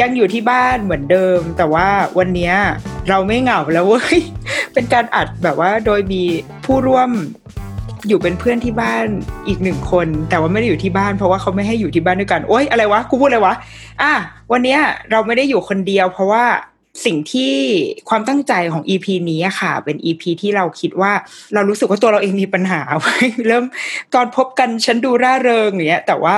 ยังอยู่ที่บ้านเหมือนเดิม แต่ว่าวันนี้เราไม่เหงาแล้วเว้ย เป็นการอัดแบบว่าโดยมีผู้ร่วมอยู่เป็นเพื่อนที่บ้านอีกหนึ่งคน แต่ว่าไม่ได้อยู่ที่บ้านเพราะว่าเขาไม่ให้อยู่ที่บ้านด้วยกัน โอ๊ยอะไรวะกูพูดอะไรวะอะวันนี้เราไม่ได้อยู่คนเดียว เพราะว่าสิ่งที่ความตั้งใจของ EP นี้ค่ะ เป็น EP ที่เราคิดว่าเรารู้สึกว่าตัวเราเองมีปัญหาเริ่มตอนพบกันฉันดูร่าเริงอย่างเงี้ยแต่ว่า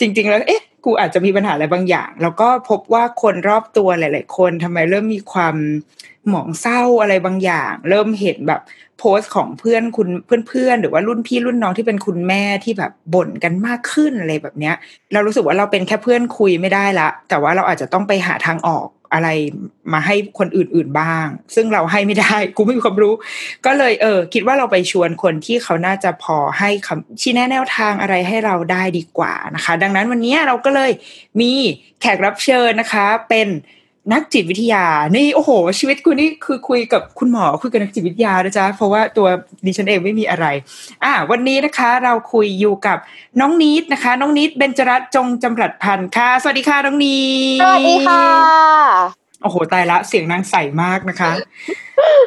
จริง ๆ แล้วเอ๊ะ กูอาจจะมีปัญหาอะไรบางอย่าง แล้วก็พบว่าคนรอบตัวหลาย ๆ คนทำไมเริ่มมีความหมองเศร้าอะไรบางอย่าง เริ่มเห็นแบบโพสต์ของเพื่อนคุณเพื่อนๆหรือว่ารุ่นพี่รุ่นน้องที่เป็นคุณแม่ที่แบบบ่นกันมากขึ้นอะไรแบบเนี้ย เรารู้สึกว่าเราเป็นแค่เพื่อนคุยไม่ได้ละ แต่ว่าเราอาจจะต้องไปหาทางออก อะไรมาให้คนอื่นๆบ้าง ซึ่งเราให้ไม่ได้กูไม่มีความรู้ ก็เลยเออ คิดว่าเราไปชวนคนที่เขาน่าจะพอให้คำชี้แนะแนวทางอะไรให้เราได้ดีกว่านะคะ ดังนั้นวันนี้เราก็เลยมีแขกรับเชิญนะคะ เป็น นักจิตวิทยา นี่โอ้โห ชีวิตกูนี่คือคุยกับคุณหมอคุยกับนักจิตวิทยานะจ๊ะเพราะว่าตัวดิฉันเองไม่มีอะไร อ่า วันนี้นะคะเราคุยอยู่กับน้องนีดนะคะ น้องนีดเบญจรัตน์จงจำรัดพันธ์ค่ะ สวัสดีค่ะน้องนีดสวัสดีค่ะโอ้โหตายละเสียงนางใสมากนะคะ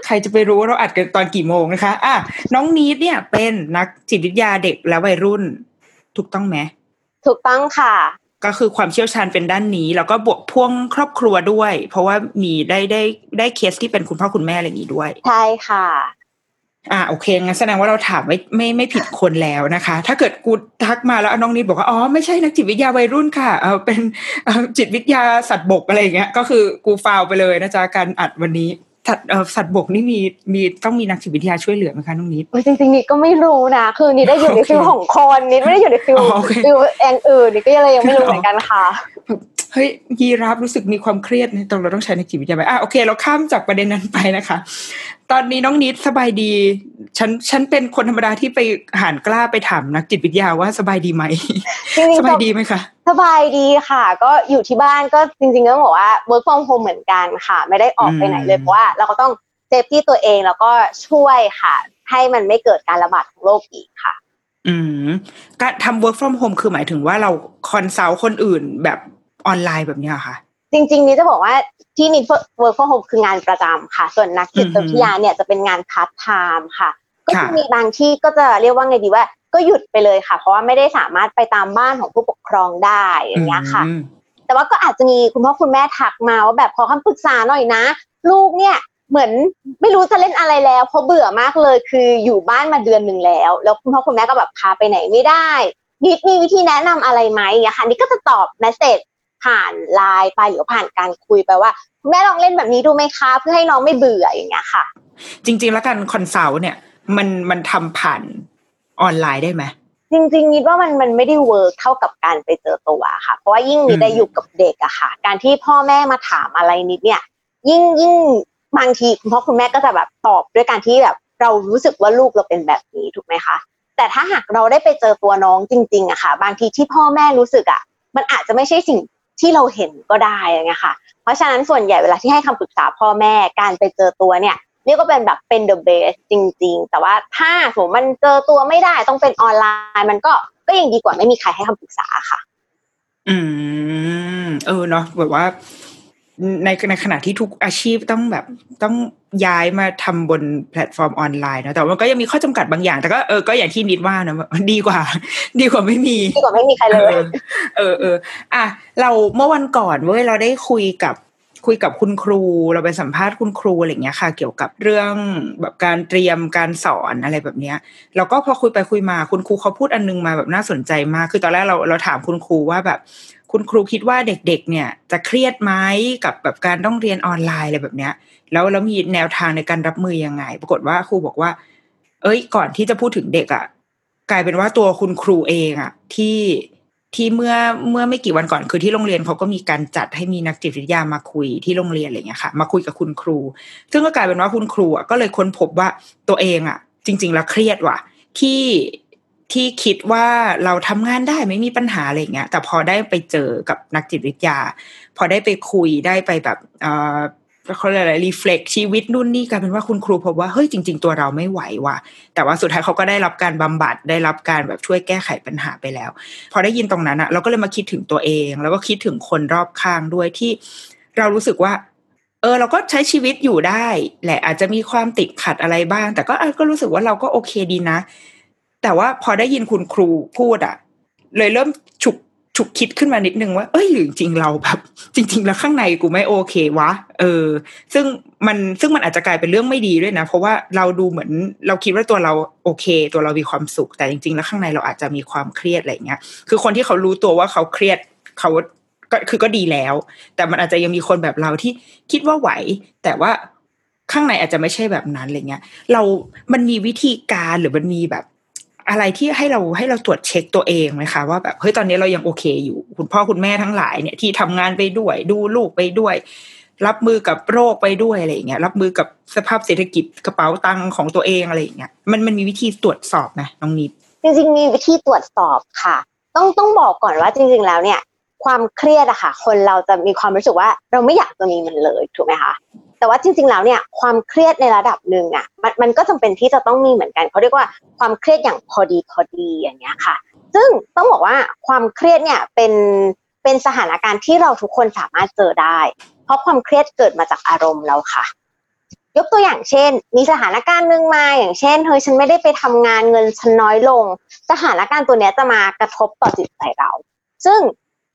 ใครจะไปรู้ว่าเราอัดกันตอนกี่โมงนะคะ อะน้องนีดเนี่ยเป็นนักจิตวิทยาเด็กและวัยรุ่น ถูกต้องไหมถูกต้องค่ะ ก็คือความเชี่ยวชาญเป็นด้านนี้ แล้วก็บวกพ่วงครอบครัวด้วย เพราะว่ามีได้ได้ได้เคสที่เป็นคุณพ่อคุณแม่อะไรอย่างนี้ด้วย ใช่ค่ะ อ่าโอเคงั้นแสดงว่าเราถามไม่ไม่ไม่ผิดคนแล้วนะคะ ถ้าเกิดกูทักมาแล้วน้องนิดบอกว่าอ๋อไม่ใช่นักจิตวิทยาวัยรุ่นค่ะเออเป็นเอ่อจิตวิทยาสัตว์บกอะไรอย่างเงี้ยก็คือกูฟาวไปเลยนะจ๊ะการอัดวันนี้ สัตว์เอ่อสัตว์บกนี่มีมีต้องมีนักจิตวิทยาช่วยเหลือไหมคะน้องนิดโอ้ยจริงๆนิดก็ไม่รู้นะคือนิดได้อยู่ในโอเคฟิลของคนนิดไม่ได้อยู่ในฟิลอ๋อโอเคฟิลแองอื่นนิดก็เลยยังไม่รู้เหมือนกันค่ะเฮ้ยยีราฟรู้สึกมีความเครียดในตรงเราต้องใช้ในกจิตวิทยาไปอะโอเค เราข้ามจากประเด็นนั้นไปนะคะ ตอนนี้น้องนิดสบายดี ฉันฉันเป็นคนธรรมดาที่ไปหานกล้าไปถามนักจิตวิทยาว่าสบายดีไหมจริงๆสบายดีไหมคะสบายดีค่ะ ก็อยู่ที่บ้านก็จริงๆก็ต้องบอกว่า work from home เหมือนกันค่ะ ไม่ได้ออกไปไหนเลยอืมเพราะว่าเราก็ต้องsave ที่ตัวเองแล้วก็ช่วยค่ะ ให้มันไม่เกิดการระบาดของโรคอีกค่ะ อืมการทำ work from home คือหมายถึงว่าเรา consult คนอื่นแบบออนไลน์แบบเนี้ยเหรอค่ะ จริง ๆ นี่จะบอกว่าที่นิด work from home คืองานประจำค่ะ ส่วนนักจิตวิทยาเนี่ยจะเป็นงานพาร์ทไทม์ค่ะ ก็จะค่ะมีบางที่ก็จะเรียกว่าไงดีว่า ก็หยุดไปเลยค่ะ เพราะว่าไม่ได้สามารถไปตามบ้านของผู้ปกครองได้อย่างเงี้ยค่ะอืมแต่ว่าก็อาจจะมีคุณพ่อคุณแม่ทักมาว่าแบบขอคำปรึกษาหน่อยนะ ลูกเนี่ยเหมือนไม่รู้จะเล่นอะไรแล้วเพราะเบื่อมากเลยคืออยู่บ้านมาเดือนหนึ่งแล้ว แล้วคุณพ่อคุณแม่ก็แบบพาไปไหนไม่ได้นิดมีวิธีแนะนำอะไรไหมอย่างเงี้ยค่ะนี่ก็จะตอบ message ผ่านไลน์ไปหรือผ่านการคุยไปว่าคุณแม่ลองเล่นแบบนี้ดูไหมคะ เพื่อให้น้องไม่เบื่ออย่างเงี้ยค่ะ จริง ๆ แล้วการ consult เนี่ย มันมันทำผ่านออนไลน์ได้ไหมจริงๆนิดว่ามันมันไม่ได้ work เท่ากับการไปเจอตัวค่ะ เพราะว่ายิ่งนิดได้อืมอยู่กับเด็กอะค่ะ การที่พ่อแม่มาถามอะไรนิดเนี่ย ยิ่งยิ่งบางทีคุณพ่อคุณแม่ก็จะแบบตอบด้วยการที่แบบ เรารู้สึกว่าลูกเราเป็นแบบนี้ถูกไหมคะแต่ถ้าหากเราได้ไปเจอตัวน้องจริงๆอะค่ะ บางทีที่พ่อแม่รู้สึกอะมันอาจจะไม่ใช่สิ่ง ที่เราเห็นก็ได้ไงค่ะ เพราะฉะนั้นส่วนใหญ่เวลาที่ให้คำปรึกษาพ่อแม่การไปเจอตัวเนี่ยเรียกว่าเป็นแบบเป็น the best จริง ๆ แต่ว่าถ้าสมมติมันเจอตัวไม่ได้ต้องเป็นออนไลน์ มันก็ก็ยังดีกว่าไม่มีใครให้คำปรึกษาค่ะ อืม เออเนาะแบบว่า ในในขณะที่ทุกอาชีพต้องแบบต้องย้ายมาทำบนแพลตฟอร์มออนไลน์เนอะแต่ว่ามันก็ยังมีข้อจำกัดบางอย่าง แต่ก็เออก็อย่างที่นิดว่านะว่าดีกว่า ดีกว่าไม่มีดีกว่าไม่มีใครเลย เออเอออะเราเมื่อวันก่อนเว้ยเราได้คุยกับคุยกับคุณครู เราไปสัมภาษณ์คุณครูอะไรอย่างเงี้ยค่ะ เกี่ยวกับเรื่องแบบการเตรียมการสอนอะไรแบบเนี้ยแล้วก็พอคุยไปคุยมาคุณครูเขาพูดอันนึงมาแบบน่าสนใจมากคือตอนแรกเราเราถามคุณครูว่าแบบ คุณครูคิดว่าเด็กๆ เนี่ยจะเครียดไหมกับแบบการต้องเรียนออนไลน์อะไรแบบเนี้ย แล้วแล้วมีแนวทางในการรับมือยังไง ปรากฏว่าครูบอกว่า เอ้ย ก่อนที่จะพูดถึงเด็กอะ่ะ กลายเป็นว่าตัวคุณครูเองอะ่ะ ที่ที่เมื่อเมื่อไม่กี่วันก่อนคือที่โรงเรียนเขาก็มีการจัดให้มีนักจิตวิทยามาคุยที่โรงเรียนอะไรเงี้ยค่ะ มาคุยกับคุณครู ซึ่งก็กลายเป็นว่าคุณครูอะก็เลยค้นพบว่าตัวเองอะ จริง ๆ แล้วเครียดว่ะที่ ที่คิดว่าเราทำงานได้ไม่มีปัญหาอะไรเงี้ย แต่พอได้ไปเจอกับนักจิตวิทยา พอได้ไปคุยได้ไปแบบเออเขาเรียกอะไรรีเฟล็กชีวิตนู่นนี่กลายเป็นว่าคุณครูพบว่าเฮ้ยจริง ๆ ตัวเราไม่ไหวว่ะแต่ว่าสุดท้ายเขาก็ได้รับการบำบัดได้รับการแบบช่วยแก้ไขปัญหาไปแล้ว พอได้ยินตรงนั้นอะเราก็เลยมาคิดถึงตัวเอง แล้วก็คิดถึงคนรอบข้างด้วยที่เรารู้สึกว่า เออ เราก็ใช้ชีวิตอยู่ได้ แหละอาจจะมีความติดขัดอะไรบ้าง แต่ก็ก็รู้สึกว่าเราก็โอเคดีนะ แต่ว่าพอได้ยินคุณครูพูดอะเลยเริ่มฉุกฉุกคิดขึ้นมานิดนึงว่า เอ้ยหรือจริงเราแบบ จริง ๆ แล้วข้างในกูไม่โอเควะ เออ ซึ่งมันซึ่งมันอาจจะกลายเป็นเรื่องไม่ดีด้วยนะ เพราะว่าเราดูเหมือนเราคิดว่าตัวเราโอเค ตัวเรามีความสุข แต่จริง ๆ แล้วข้างในเราอาจจะมีความเครียดอะไรเงี้ย คือคนที่เขารู้ตัวว่าเขาเครียดเขาก็คือก็ดีแล้ว แต่มันอาจจะยังมีคนแบบเราที่คิดว่าไหว แต่ว่าข้างในอาจจะไม่ใช่แบบนั้นอะไรเงี้ย เรา มันมีวิธีการหรือมันมีแบบ อะไรที่ให้เราให้เราตรวจเช็คตัวเองไหมคะว่าแบบเฮ้ยตอนนี้เรายังโอเคอยู่ คุณพ่อคุณแม่ทั้งหลายเนี่ยที่ทำงานไปด้วย ดูลูกไปด้วย รับมือกับโรคไปด้วยอะไรอย่างเงี้ยรับมือกับสภาพเศรษฐกิจกระเป๋าตังค์ของตัวเองอะไรอย่างเงี้ยมันมันมีวิธีตรวจสอบนะน้องนิดจริงๆมีวิธีตรวจสอบค่ะ ต้องต้องบอกก่อนว่าจริง ๆ แล้วเนี่ย ความเครียดอะค่ะ คนเราจะมีความรู้สึกว่าเราไม่อยากจะมีมันเลยถูกไหมคะ แต่ว่าจริง ๆ แล้วเนี่ยความเครียดในระดับหนึ่งอะมันมันก็จำเป็นที่จะต้องมีเหมือนกันเขาเรียกว่าความเครียดอย่างพอดีพอดีอย่างเงี้ยค่ะ ซึ่งต้องบอกว่าความเครียดเนี่ยเป็นเป็นสถานการณ์ที่เราทุกคนสามารถเจอได้ เพราะความเครียดเกิดมาจากอารมณ์เราค่ะ ยกตัวอย่างเช่น มีสถานการณ์หนึ่งมาอย่างเช่นเฮ้ยฉันไม่ได้ไปทำงานเงินฉันน้อยลง สถานการณ์ตัวเนี้ยจะมากระทบต่อจิตใจเรา ซึ่ง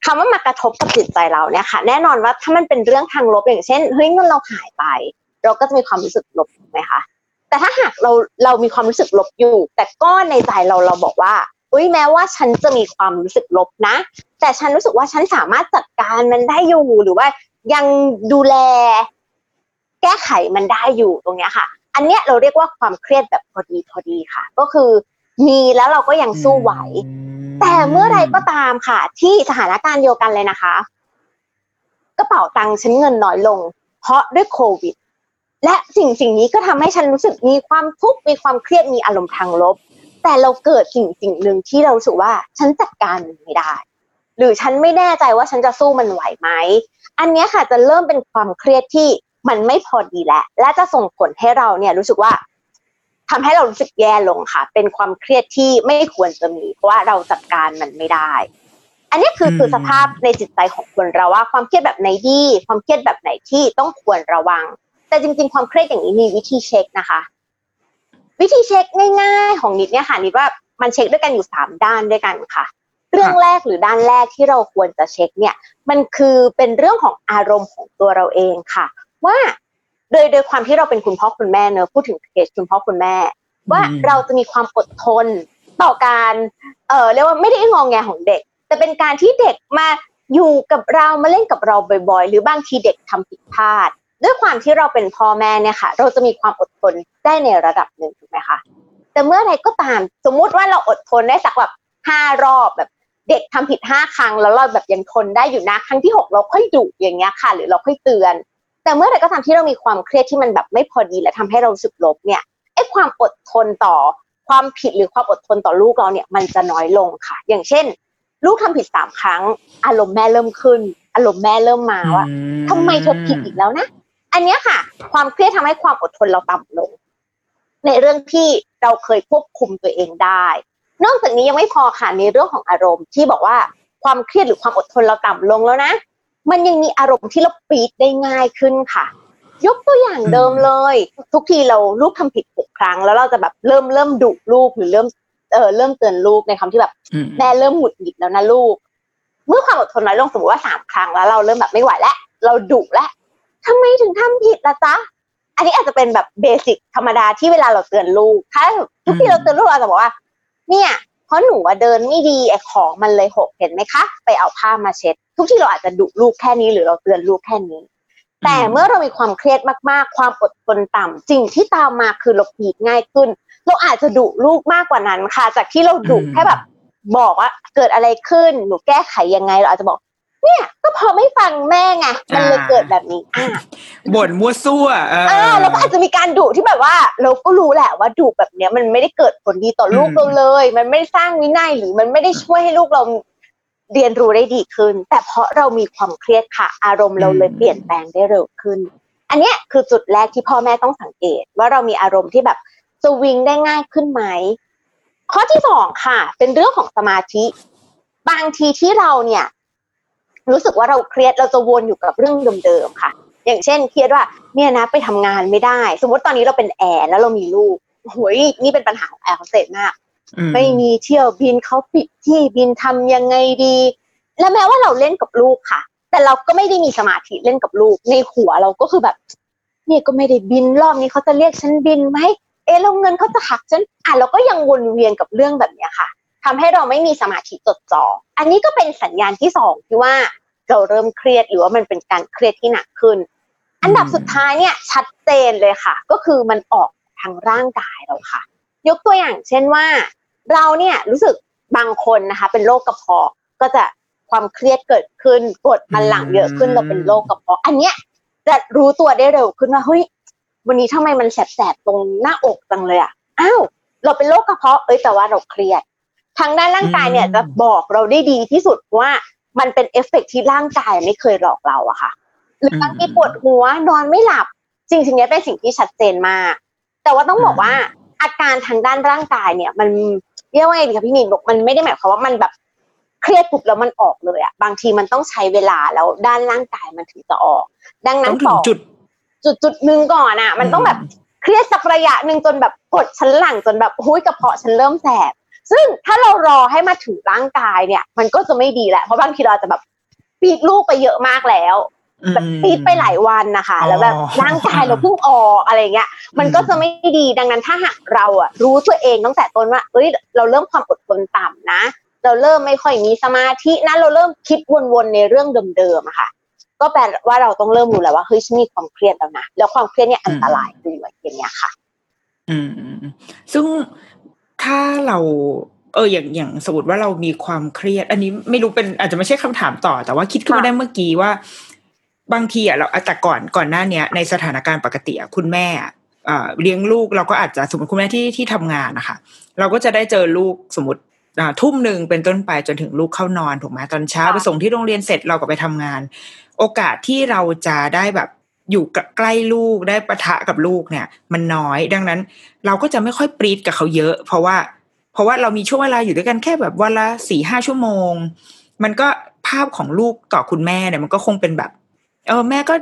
คำว่ามากระทบกับจิตใจเราเนี่ยค่ะ แน่นอนว่าถ้ามันเป็นเรื่องทางลบอย่างเช่นเฮ้ยเงินเราหายไป เราก็จะมีความรู้สึกลบถูกไหมคะแต่ถ้าหากเราเรามีความรู้สึกลบอยู่ แต่ก็ในใจเราเราบอกว่าอุ้ยแม้ว่าฉันจะมีความรู้สึกลบนะ แต่ฉันรู้สึกว่าฉันสามารถจัดการมันได้อยู่หรือว่ายังดูแล แก้ไขมันได้อยู่ตรงเนี้ยค่ะ อันเนี้ยเราเรียกว่าความเครียดแบบพอดีพอดีค่ะ ก็คือมีแล้วเราก็ยังสู้ไหว แต่เมื่อไรก็ตามค่ะ ที่สถานการณ์เดียวกันเลยนะคะ กระเป๋าตังค์ฉันเงินน้อยลง เพราะด้วยโควิด และสิ่งสิ่งนี้ก็ทำให้ฉันรู้สึกมีความทุกข์มีความเครียดมีอารมณ์ทางลบ แต่เราเกิดสิ่งสิ่งหนึ่งที่เราสึกว่าฉันจัดการมันไม่ได้ หรือฉันไม่แน่ใจว่าฉันจะสู้มันไหวไหมอันนี้ค่ะจะเริ่มเป็นความเครียดที่มันไม่พอดีแล้วและจะส่งผลให้เราเนี่ยรู้สึกว่า ทำให้เรารู้สึกแย่ลงค่ะ เป็นความเครียดที่ไม่ควรจะมี เพราะว่าเราจัดการมันไม่ได้ อันนี้คือคือสภาพในจิตใจของคนเราว่าความเครียดแบบไหนดี ความเครียดแบบไหนที่ต้องควรระวัง แต่จริง ๆ ความเครียดอย่างนี้มีวิธีเช็คนะคะ วิธีเช็คง่าย ๆ ของนิดเนี่ยค่ะนิดว่ามันเช็คด้วยกันอยู่สามด้านด้วยกันค่ะ เรื่องแรกหรือด้านแรกที่เราควรจะเช็คเนี่ย มันคือเป็นเรื่องของอารมณ์ของตัวเราเองค่ะ ว่า โดยโดยความที่เราเป็นคุณพ่อคุณแม่เนอะพูดถึงเคสคุณพ่อคุณแม่ ว่าเราจะมีความอดทนต่อการเออเรียกว่าไม่ได้งองแงของเด็ก แต่เป็นการที่เด็กมาอยู่กับเรามาเล่นกับเราบ่อยๆ หรือบางทีเด็กทำผิดพลาด ด้วยความที่เราเป็นพ่อแม่เนี่ยค่ะ เราจะมีความอดทนได้ในระดับหนึ่งถูกไหมคะแต่เมื่อไรก็ตามสมมุติว่าเราอดทนได้สักแบบห้ารอบแบบเด็กทำผิดห้าครั้งแล้วเราแบบยังทนได้อยู่นะครั้งที่หกเราค่อยดุอย่างเงี้ยค่ะ หรือเราค่อยเตือน แต่เมื่อไรก็ตามที่เรามีความเครียดที่มันแบบไม่พอดีและทำให้เรารู้สึกลบเนี่ยไอ้ความอดทนต่อความผิดหรือความอดทนต่อลูกเราเนี่ยมันจะน้อยลงค่ะ อย่างเช่น ลูกทำผิดสามครั้ง อารมณ์แม่เริ่มขึ้น อารมณ์แม่เริ่มมาว่าทำไมเธอผิดอีกแล้วนะอันเนี้ยค่ะ ความเครียดทำให้ความอดทนเราต่ำลง ในเรื่องที่เราเคยควบคุมตัวเองได้ นอกจากนี้ยังไม่พอค่ะในเรื่องของอารมณ์ที่บอกว่าความเครียดหรือความอดทนเราต่ำลงแล้วนะ มันยังมีอารมณ์ที่เราปีดได้ง่ายขึ้นค่ะ ยกตัวอย่างเดิมเลย ทุกทีเราลูกทำผิดหกครั้ง แล้วเราจะแบบเริ่มเริ่มดุลูกหรือเริ่มเออเริ่มเตือนลูกในคำที่แบบแม่เริ่มหงุดหงิดแล้วนะลูก เมื่อความอดทนน้อยลงสมมติว่าสามครั้งแล้วเราเริ่มแบบไม่ไหวแล้วเราดุแล้วทำไมถึงทำผิดล่ะจ๊ะอันนี้อาจจะเป็นแบบเบสิกธรรมดาที่เวลาเราเตือนลูก ถ้าทุกทีเราเตือนลูกเราจะบอกว่า เนี่ยเพ ราะหนูเดินไม่ดีไอ้ของมันเลยหกเห็นไหมคะ ไปเอาผ้ามาเช็ด ทุกที่เราอาจจะดุลูกแค่นี้หรือเราเตือนลูกแค่นี้ แต่เมื่อเรามีความเครียดมากๆ ความอดทนต่ำสิ่งที่ตามมาคือเราปีดง่ายขึ้น เราอาจจะดุลูกมากกว่านั้นค่ะ จากที่เราดุแค่แบบบอกว่าเกิดอะไรขึ้นหนูแก้ไขยังไงเราอาจจะบอก เนี่ย ก็พอไม่ฟังแม่ไงมันเลยเกิดแบบนี้อ่าบ่นมั่วซั่วเอออ่าแล้วก็อาจจะมีการดุที่แบบว่า เราก็รู้แหละว่าดุแบบเนี้ยมันไม่ได้เกิดผลดีต่อลูกอืมเราเลย มันไม่ได้สร้างวินัยหรือมันไม่ได้ช่วยให้ลูกเราเรียนรู้ได้ดีขึ้น แต่เพราะเรามีความเครียดค่ะ อารมณ์เราเลยเปลี่ยนแปลงได้เร็วขึ้น อันเนี้ยคือจุดแรกที่พ่อแม่ต้องสังเกต ว่าเรามีอารมณ์ที่แบบสวิงได้ง่ายขึ้นไหมข้อที่สองค่ะ เป็นเรื่องของสมาธิ บางทีที่เราเนี่ย รู้สึกว่าเราเครียดเราจะวนอยู่กับเรื่องเดิมๆค่ะ อย่างเช่นเครียดว่าเนี่ยนะไปทำงานไม่ได้ สมมติตอนนี้เราเป็นแอร์แล้วเรามีลูกโหยนี่เป็นปัญหาของแอร์เขาเสร็จมากอืไม่มีเที่ยวบินเขาปิดที่บินทำยังไงดี และแม้ว่าเราเล่นกับลูกค่ะ แต่เราก็ไม่ได้มีสมาธิเล่นกับลูก ในหัวเราก็คือแบบเนี่ยก็ไม่ได้บินรอบนี้เขาจะเรียกฉันบินไหมเอะแล้วเงินเขาจะหักฉันอะเราก็ยังวนเวียนกับเรื่องแบบเนี้ยค่ะ ทำให้เราไม่มีสมาธิจดจ่อ อันนี้ก็เป็นสัญญาณที่สองที่ว่าเราเริ่มเครียดหรือว่ามันเป็นการเครียดที่หนักขึ้น อันดับสุดท้ายเนี่ยชัดเจนเลยค่ะ ก็คือมันออกทางร่างกายเราค่ะ ยกตัวอย่างเช่นว่า เราเนี่ยรู้สึกบางคนนะคะเป็นโรคกระเพาะก็จะความเครียดเกิดขึ้นกรดมันหลั่งเยอะขึ้นเราเป็นโรคกระเพาะ อันเนี้ยจะรู้ตัวได้เร็วขึ้นว่าเฮ้ยวันนี้ทำไมมันแสบๆตรงหน้าอกจังเลยอะอ้าวเราเป็นโรคกระเพาะเอ้ยแต่ว่าเราเครียด ทางด้านร่างกายเนี่ยจะบอกเราได้ดีที่สุดว่ามันเป็นเอฟเฟกต์ที่ร่างกายไม่เคยหลอกเราอะค่ะ หรือบางทีปวดหัวนอนไม่หลับจริงๆเนี้ยเป็นสิ่งที่ชัดเจนมาก แต่ว่าต้องบอกว่าอาการทางด้านร่างกายเนี่ย มันเรียกว่าไงดีคะพี่หนิงบอกมันไม่ได้หมายความว่ามันแบบเครียดปุ๊บแล้วมันออกเลยอะบางทีมันต้องใช้เวลาแล้วด้านร่างกายมันถึงจะออก ดังนั้ต้นองถึต่งอจุดจุดจุดหนึ่งก่อนอะมันต้องแบบเครียดสักระยะหนึ่งจนแบบกดชั้นหลังจนแบบหุ้ยกระเพาะฉันเริ่มแสบ ซึ่งถ้าเรารอให้มาถึงร่างกายเนี่ย มันก็จะไม่ดีแหละเพราะบางทีเราอาจจะแบบปีดลูกไปเยอะมากแล้วแบบปีดไปหลายวันนะคะอ๋อแล้วแบบร่างกายเราเพิ่งออกอะไรเงี้ย มันก็จะไม่ดีดังนั้นถ้าหากเราอะรู้ตัวเองตั้งแต่ต้นว่า เอ้ยเราเริ่มความอดทนต่ำนะ เราเริ่มไม่ค่อยมีสมาธินะเราเริ่มคิดวนๆในเรื่องเดิมๆอะค่ะ ก็แปลว่าเราต้องเริ่มรู้แล้วว่าเฮ้ยฉันมีความเครียดแล้วนะแล้วความเครียดเนี่ยอันตรายด้วยอย่างเงี้ยค่ะ อืมอืมอืมซึ่ง ถ้าเราเอออย่างอย่างสมมติว่าเรามีความเครียด อันนี้ไม่รู้เป็นอาจจะไม่ใช่คำถามต่อ แต่ว่าคิดขึ้นมาค่ะได้เมื่อกี้ว่า บางทีอะเราแต่ก่อนก่อนหน้าเนี้ย ในสถานการณ์ปกติอะคุณแม่อะเอ่อเลี้ยงลูกเราก็อาจจะสมมติคุณแม่ที่ที่ทำงานนะคะเราก็จะได้เจอลูกสมมติอ่าทุ่มหนึ่งเป็นต้นไปจนถึงลูกเข้านอนถูกไหมตอนเช้าค่ะไปส่งที่โรงเรียนเสร็จเราก็ไปทำงาน โอกาสที่เราจะได้แบบ อยู่ใกล้ลูกได้ประทะกับลูกเนี่ย มันน้อย ดังนั้น เราก็จะไม่ค่อยปรีดกับเขาเยอะ เพราะว่า เพราะว่าเรามีช่วงเวลาอยู่ด้วยกันแค่แบบวันละสี่ห้าชั่วโมง มันก็ภาพของลูกต่อคุณแม่เนี่ยมันก็คงเป็นแบบ เออแม่ก็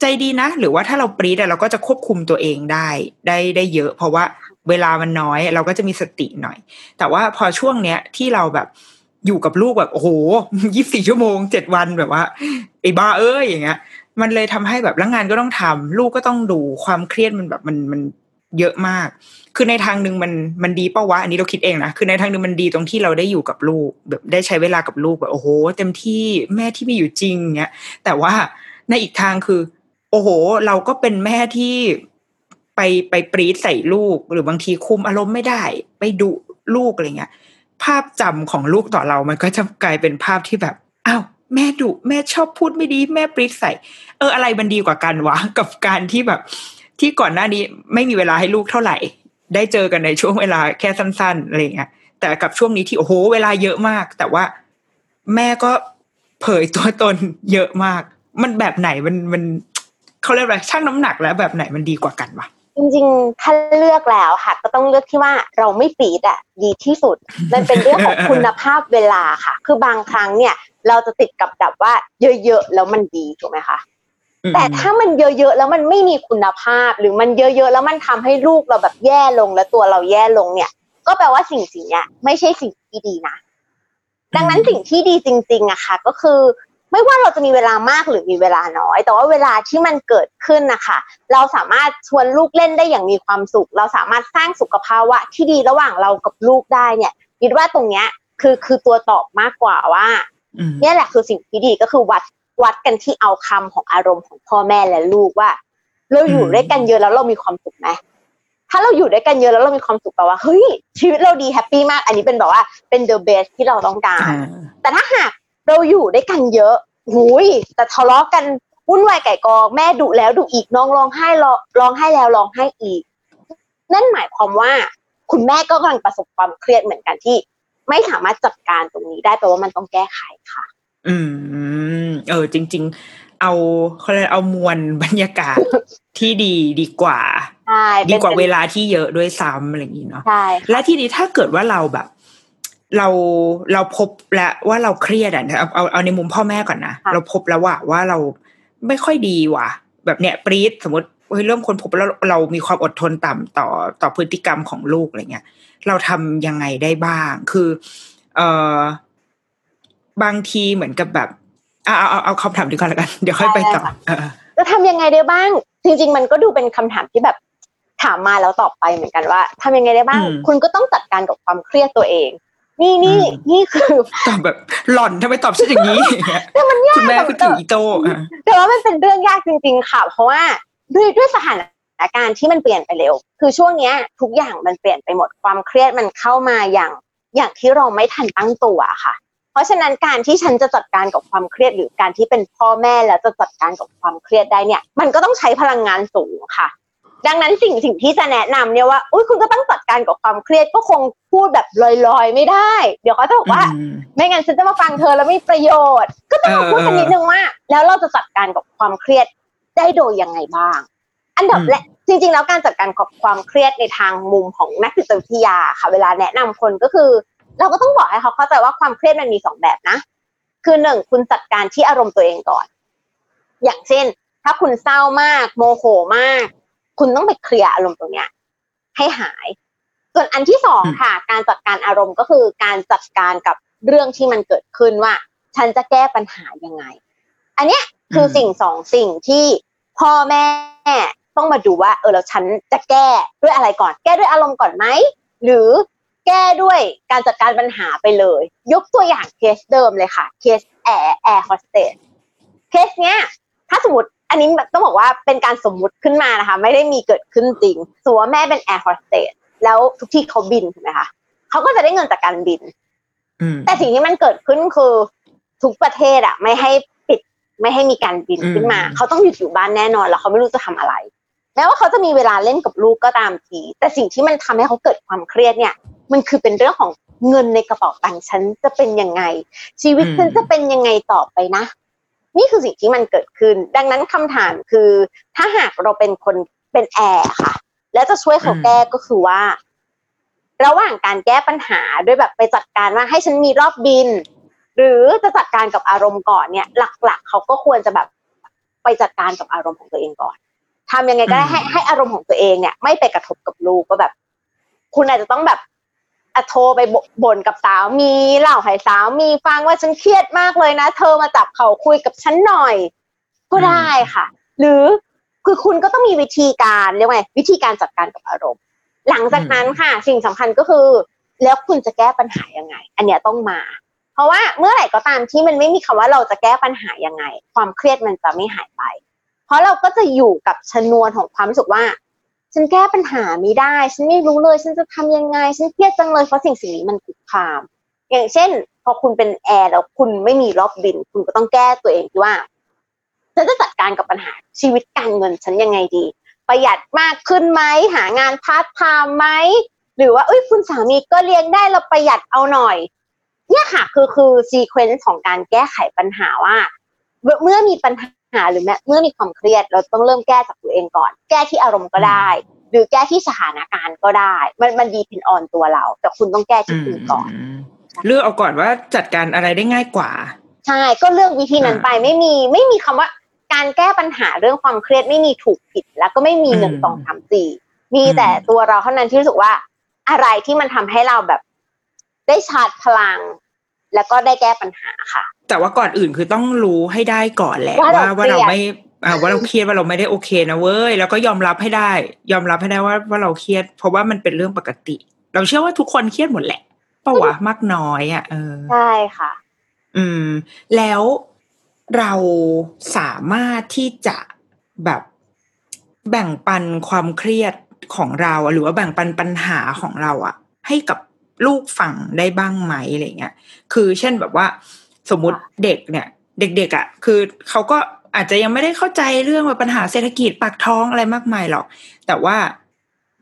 ใจดีนะ หรือว่าถ้าเราปรีดเราก็จะควบคุมตัวเองได้ได้ได้เยอะ เพราะว่าเวลามันน้อย เราก็จะมีสติหน่อย แต่ว่าพอช่วงเนี้ยที่เราแบบอยู่กับลูกแบบโอ้โหยี่สิบสี่ชั่วโมงเจ็ดวันแบบว่าไอ้บ้าเอ้ยอย่างเงี้ย มันเลยทำให้แบบแล้วงานก็ต้องทำลูกก็ต้องดูความเครียดมันแบบมันมันเยอะมาก คือในทางหนึ่งมันมันดีเป้าวะ อันนี้เราคิดเองนะ คือในทางหนึ่งมันดีตรงที่เราได้อยู่กับลูก แบบได้ใช้เวลากับลูกแบบโอ้โห เต็มที่แม่ที่มีอยู่จริงเงี้ย แต่ว่าในอีกทางคือ โอ้โห เราก็เป็นแม่ที่ไปไปปรีดใส่ลูก หรือบางทีคุมอารมณ์ไม่ได้ ไปดุลูกอะไรเงี้ย ภาพจำของลูกต่อเรามันก็จะกลายเป็นภาพที่แบบ อ้าว แม่ดุแม่ชอบพูดไม่ดี แม่ปรีดใส่ เอออะไรมันดีกว่ากันวะ กับการที่แบบ ที่ก่อนหน้านี้ไม่มีเวลาให้ลูกเท่าไหร่ ได้เจอกันในช่วงเวลาแค่สั้นๆอะไรเงี้ยแต่กับช่วงนี้ที่โอ้โห เวลาเยอะมาก แต่ว่าแม่ก็เผยตัวตนเยอะมาก มันแบบไหนมันมันเขาเรียกอะไรช่างน้ำหนักแล้วแบบไหนมันดีกว่ากันวะจริงๆ ถ้าเลือกแล้วค่ะ ก็ต้องเลือกที่ว่าเราไม่ปีดอะดีที่สุด มันเป็นเรื่องของคุณภาพเวลาค่ะ คือบางครั้งเนี่ย เราจะติดกับดับว่าเยอะๆแล้วมันดีถูกไหมคะแต่ถ้ามันเยอะๆแล้วมันไม่มีคุณภาพ หรือมันเยอะๆแล้วมันทำให้ลูกเราแบบแย่ลงแล้วตัวเราแย่ลงเนี่ย ก็แปลว่าสิ่งสิ่งเนี้ยไม่ใช่สิ่งที่ดีนะดังนั้นสิ่งที่ดีจริง ๆอะค่ะ ก็คือ ไม่ว่าเราจะมีเวลามากหรือมีเวลาน้อย แต่ว่าเวลาที่มันเกิดขึ้นนะคะเราสามารถชวนลูกเล่นได้อย่างมีความสุข เราสามารถสร้างสุขภาวะที่ดีระหว่างเรากับลูกได้เนี่ยคิดว่าตรงเนี้ยคือคือตัวตอบมากกว่าว่าอืมเนี่ยแหละคือสิ่งที่ดีก็คือวัดวัดกันที่เอาคำของอารมณ์ของพ่อแม่และลูกว่า เราอยู่อืมด้วยกันเยอะแล้วเรามีความสุขไหมถ้าเราอยู่ด้วยกันเยอะแล้วเรามีความสุขแปลว่าเฮ้ยชีวิตเราดีแฮปปี้มาก อันนี้เป็นแบบว่าเป็น the best ที่เราต้องการอ่าแต่ถ้าหากเราอยู่ด้วยกันเยอะหุยแต่ทะเลาะกันวุ่นวายไก่กองแม่ดุแล้วดุอีกน้องร้องไห้ร้องร้องไห้แล้วร้องไห้อีก นั่นหมายความว่า คุณแม่ก็กำลังประสบความเครียดเหมือนกันที่ ไม่สามารถจัดการตรงนี้ได้แปลว่ามันต้องแก้ไขค่ะ อืม เออ จริง ๆ เอาเขาเรียกเอามวลบรรยากาศที่ดีดีกว่าใช่ดีกว่าป็นเวลาที่เยอะด้วยซ้ำอะไรอย่างนี้เนาะใช่และทีนี้ถ้าเกิดว่าเราแบบ เราเราพบแล้วว่าเราเครียดอะเอาเอาเอาในมุมพ่อแม่ก่อนนะเราพบแล้วว่าว่าเราไม่ค่อยดีว่ะ แบบเนี้ยปรี๊ดสมมติ เฮ้ยเริ่มคนพบแล้วเรามีความอดทนต่ำต่อต่อพฤติกรรมของลูกอะไรเงี้ย เราทำยังไงได้บ้าง คือ เออบางทีเหมือนกับแบบเอาเอาเอาเอาคำถามดีกว่าแล้วกัน เดี๋ยวค่อยไปต่อเออจะทำยังไงได้บ้าง จริง ๆ มันก็ดูเป็นคำถามที่แบบถามมาแล้วตอบไปเหมือนกันว่าทำยังไงได้บ้าง คุณก็ต้องจัดการกับความเครียดตัวเอง นี่นี่นี่คือตอบแบบหล่อนทำไมตอบฉันอย่างนี้แต่มันยากคุณแม่ก็ถืออีโต้อะแต่ว่ามันเป็นเรื่องยากจริง ๆ ค่ะ เพราะว่า ด้วยด้วยสถานการณ์ที่มันเปลี่ยนไปเร็ว คือช่วงเนี้ยทุกอย่างมันเปลี่ยนไปหมดความเครียดมันเข้ามาอย่างอย่างที่เราไม่ทันตั้งตัวค่ะ เพราะฉะนั้นการที่ฉันจะจัดการกับความเครียดหรือการที่เป็นพ่อแม่แล้วจะจัดการกับความเครียดได้เนี่ย มันก็ต้องใช้พลังงานสูงค่ะ ดังนั้นสิ่งสิ่งที่จะแนะนำเนี่ยว่าอุ้ยคุณก็ต้องจัดการกับความเครียดก็คงพูดแบบลอยๆ ไม่ได้ เดี๋ยวเขาจะบอกว่าอืมไม่งั้นฉันจะมาฟังเธอแล้วไม่มีประโยชน์ ก็ต้องมาพูดกันนิดนึงว่า แล้วเราจะจัดการกับความเครียด ได้โดยยังไงบ้าง อันดับอืมแรกจริง ๆ แล้วการจัดการกับความเครียดในทางมุมของนักจิตวิทยาค่ะ เวลาแนะนำคนก็คือ เราก็ต้องบอกให้เขาเข้าใจว่าความเครียดมันมีสองแบบนะ คือหนึ่งคุณจัดการที่อารมณ์ตัวเองก่อน อย่างเช่น ถ้าคุณเศร้ามาก โมโหมาก คุณต้องไปเคลียร์อารมณ์ตรงเนี้ย ให้หาย ส่วนอันที่สองค่ะ การจัดการอารมณ์ก็คือการจัดการกับเรื่องที่มันเกิดขึ้นว่า ฉันจะแก้ปัญหายังไง อันเนี้ย คือสิ่งสองสิ่งที่พ่อแม่ต้องมาดูว่าเออแล้วฉันจะแก้ด้วยอะไรก่อน แก้ด้วยอารมณ์ก่อนไหมหรือแก้ด้วยการจัดการปัญหาไปเลย ยกตัวอย่างเคสเดิมเลยค่ะเคสแอร์แอร์โฮสเตสเคสเนี้ยถ้าสมมติอันนี้ต้องบอกว่าเป็นการสมมุติขึ้นมานะคะ ไม่ได้มีเกิดขึ้นจริงสมมติว่าแม่เป็นแอร์โฮสเตสแล้วทุกที่เขาบินถูกไหมคะเขาก็จะได้เงินจากการบินอืมแต่สิ่งที่มันเกิดขึ้นคือทุกประเทศอะไม่ให้ปิด ไม่ให้มีการบินขึ้นมาอืมเขาต้องหยุดอยู่บ้านแน่นอนแล้วเขาไม่รู้จะทำอะไรแม้ว่าเขาจะมีเวลาเล่นกับลูกก็ตามที แต่สิ่งที่มันทำให้เขาเกิดความเครียดเนี่ย มันคือเป็นเรื่องของเงินในกระเป๋าตังค์ฉันจะเป็นยังไง ชีวิตฉันจะเป็นยังไงต่อไปนะ นี่คือสิ่งที่มันเกิดขึ้น ดังนั้นคำถามคือ ถ้าหากเราเป็นคนเป็นแอร์ค่ะ แล้วจะช่วยเขาแก้ก็คือว่า ระหว่างการแก้ปัญหาด้วยแบบไปจัดการว่าให้ฉันมีรอบบิน หรือจะจัดการกับอารมณ์ก่อนเนี่ย หลักๆเขาก็ควรจะแบบไปจัดการกับอารมณ์ของตัวเองก่อนทำยังไงก็ได้อืมให้ให้อารมณ์ของตัวเองเนี่ย ไม่ไปกระทบกับลูกก็แบบ คุณอาจจะต้องแบบอะโทรไปบบ่นกับสามีเล่าให้สามีฟังว่าฉันเครียดมากเลยนะ เธอมาจับเขาคุยกับฉันหน่อย ก็ได้ค่ะ หรือคือคุณก็ต้องมีวิธีการเรียกว่าไงวิธีการจัดการกับอารมณ์ หลังจากนั้นค่ะ สิ่งสำคัญก็คือ แล้วคุณจะแก้ปัญหายังไง อันเนี้ยต้องมาเพ ราะว่าเมื่อไหร่ก็ตามที่มันไม่มีคำว่าเราจะแก้ปัญหายังไง ความเครียดมันจะไม่หายไป เพราะเราก็จะอยู่กับชนวนของความรู้สึกว่า ฉันแก้ปัญหาไม่ได้ ฉันไม่รู้เลย ฉันจะทำยังไง ฉันเครียดจังเลยเพราะสิ่งสิ่งนี้มันคุกคาม อย่างเช่น พอคุณเป็นแอร์แล้วคุณไม่มีรอบบิน คุณก็ต้องแก้ตัวเองที่ว่าฉันจะจัดการกับปัญหาชีวิตการเงินฉันยังไงดี ประหยัดมากขึ้นไหมหางานพาร์ทไทม์ไหมหรือว่าเอ้ยคุณสามีก็เลี้ยงได้เราประหยัดเอาหน่อย เนี่ยค่ะคือคือ sequence ของการแก้ไขปัญหาว่าเมื่อเมื่อมีปัญหาหรือแม้เมื่อมีความเครียด เราต้องเริ่มแก้จากตัวเองก่อน แก้ที่อารมณ์ก็ได้ หรือแก้ที่สถานการณ์ก็ได้ มันมัน depend onตัวเรา แต่คุณต้องแก้ที่คุณก่อนมเลือกเอาก่อนว่าจัดการอะไรได้ง่ายกว่า ใช่ก็เลือกวิธีนั้นไปไม่มีไม่มีคำว่าการแก้ปัญหาเรื่องความเครียดไม่มีถูกผิด แล้วก็ไม่มีหนึ่งอืมสองสามสี่มีอืมแต่ตัวเราเท่านั้นที่รู้สึกว่าอะไรที่มันทำให้เราแบบ ได้ชาร์จพลัง แล้วก็ได้แก้ปัญหาค่ะ แต่ว่าก่อนอื่นคือต้องรู้ให้ได้ก่อนแหละว่าเราว่าว่าเราเครียดไม่อ่าว่าเราเครียดว่าเราไม่ได้โอเคนะเว้ยแล้วก็ยอมรับให้ได้ ยอมรับให้ได้ว่าว่าเราเครียด เพราะว่ามันเป็นเรื่องปกติ เราเชื่อว่าทุกคนเครียดหมดแหละปะวะมากน้อยอะเออใช่ค่ะ อืม แล้วเราสามารถที่จะแบบแบ่งปันความเครียดของเราหรือว่าแบ่งปันปัญหาของเราอะให้กับ ลูกฟังได้บ้างไหมอะไรเงี้ย คือเช่นแบบว่า สมมุติเด็กเนี่ย เด็กๆอะคือเขาก็อาจจะยังไม่ได้เข้าใจเรื่องว่าปัญหาเศรษฐกิจปากท้องอะไรมากมายหรอก แต่ว่า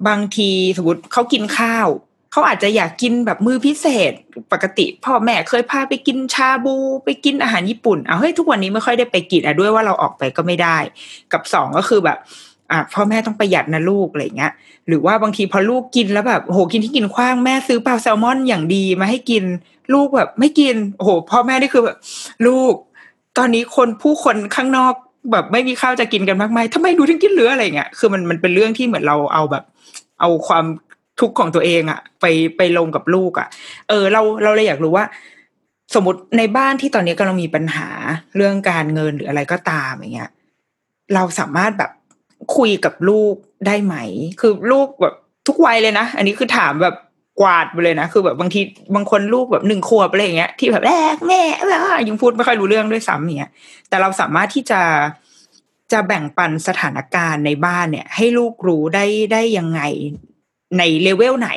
บางทีสมมติเขากินข้าวเขาอาจจะอยากกินแบบมือพิเศษปกติ พ่อแม่เคยพาไปกินชาบูไปกินอาหารญี่ปุ่นเอาเฮ้ยทุกวันนี้ไม่ค่อยได้ไปกินอะด้วยว่าเราออกไปก็ไม่ได้ กับสองก็คือแบบ อะพ่อแม่ต้องประหยัดนะลูกอะไรเงี้ยหรือว่าบางทีพอลูกกินแล้วแบบโหกินที่กินขว้างแม่ซื้อปลาแซลมอนอย่างดีมาให้กิน ลูกแบบไม่กินโอ้โหพ่อแม่นี่คือแบบลูก ตอนนี้คนผู้คนข้างนอกแบบไม่มีข้าวจะกินกันมากมายทำไมดูถึงกินเหลืออะไรเงี้ยคือมันมันเป็นเรื่องที่เหมือนเราเอาแบบ เอาความทุกข์ของตัวเองอะไปไปลงกับลูกอะเออ เราเราเลยอยากรู้ว่า สมมติในบ้านที่ตอนนี้กำลังมีปัญหาเรื่องการเงินหรืออะไรก็ตามอย่างเงี้ย เราสามารถแบบ คุยกับลูกได้ไหม คือลูกแบบทุกวัยเลยนะ อันนี้คือถามแบบกวาดไปเลยนะ คือแบบบางทีบางคนลูกแบบหนึ่งขวบอะไรอย่างเงี้ย ที่แบบแรกแม่แล้วยังพูดไม่ค่อยรู้เรื่องด้วยซ้ำเงี้ยแต่เราสามารถที่จะจะแบ่งปันสถานการณ์ในบ้านเนี่ย ให้ลูกรู้ได้ได้ยังไงในเลเวลไหน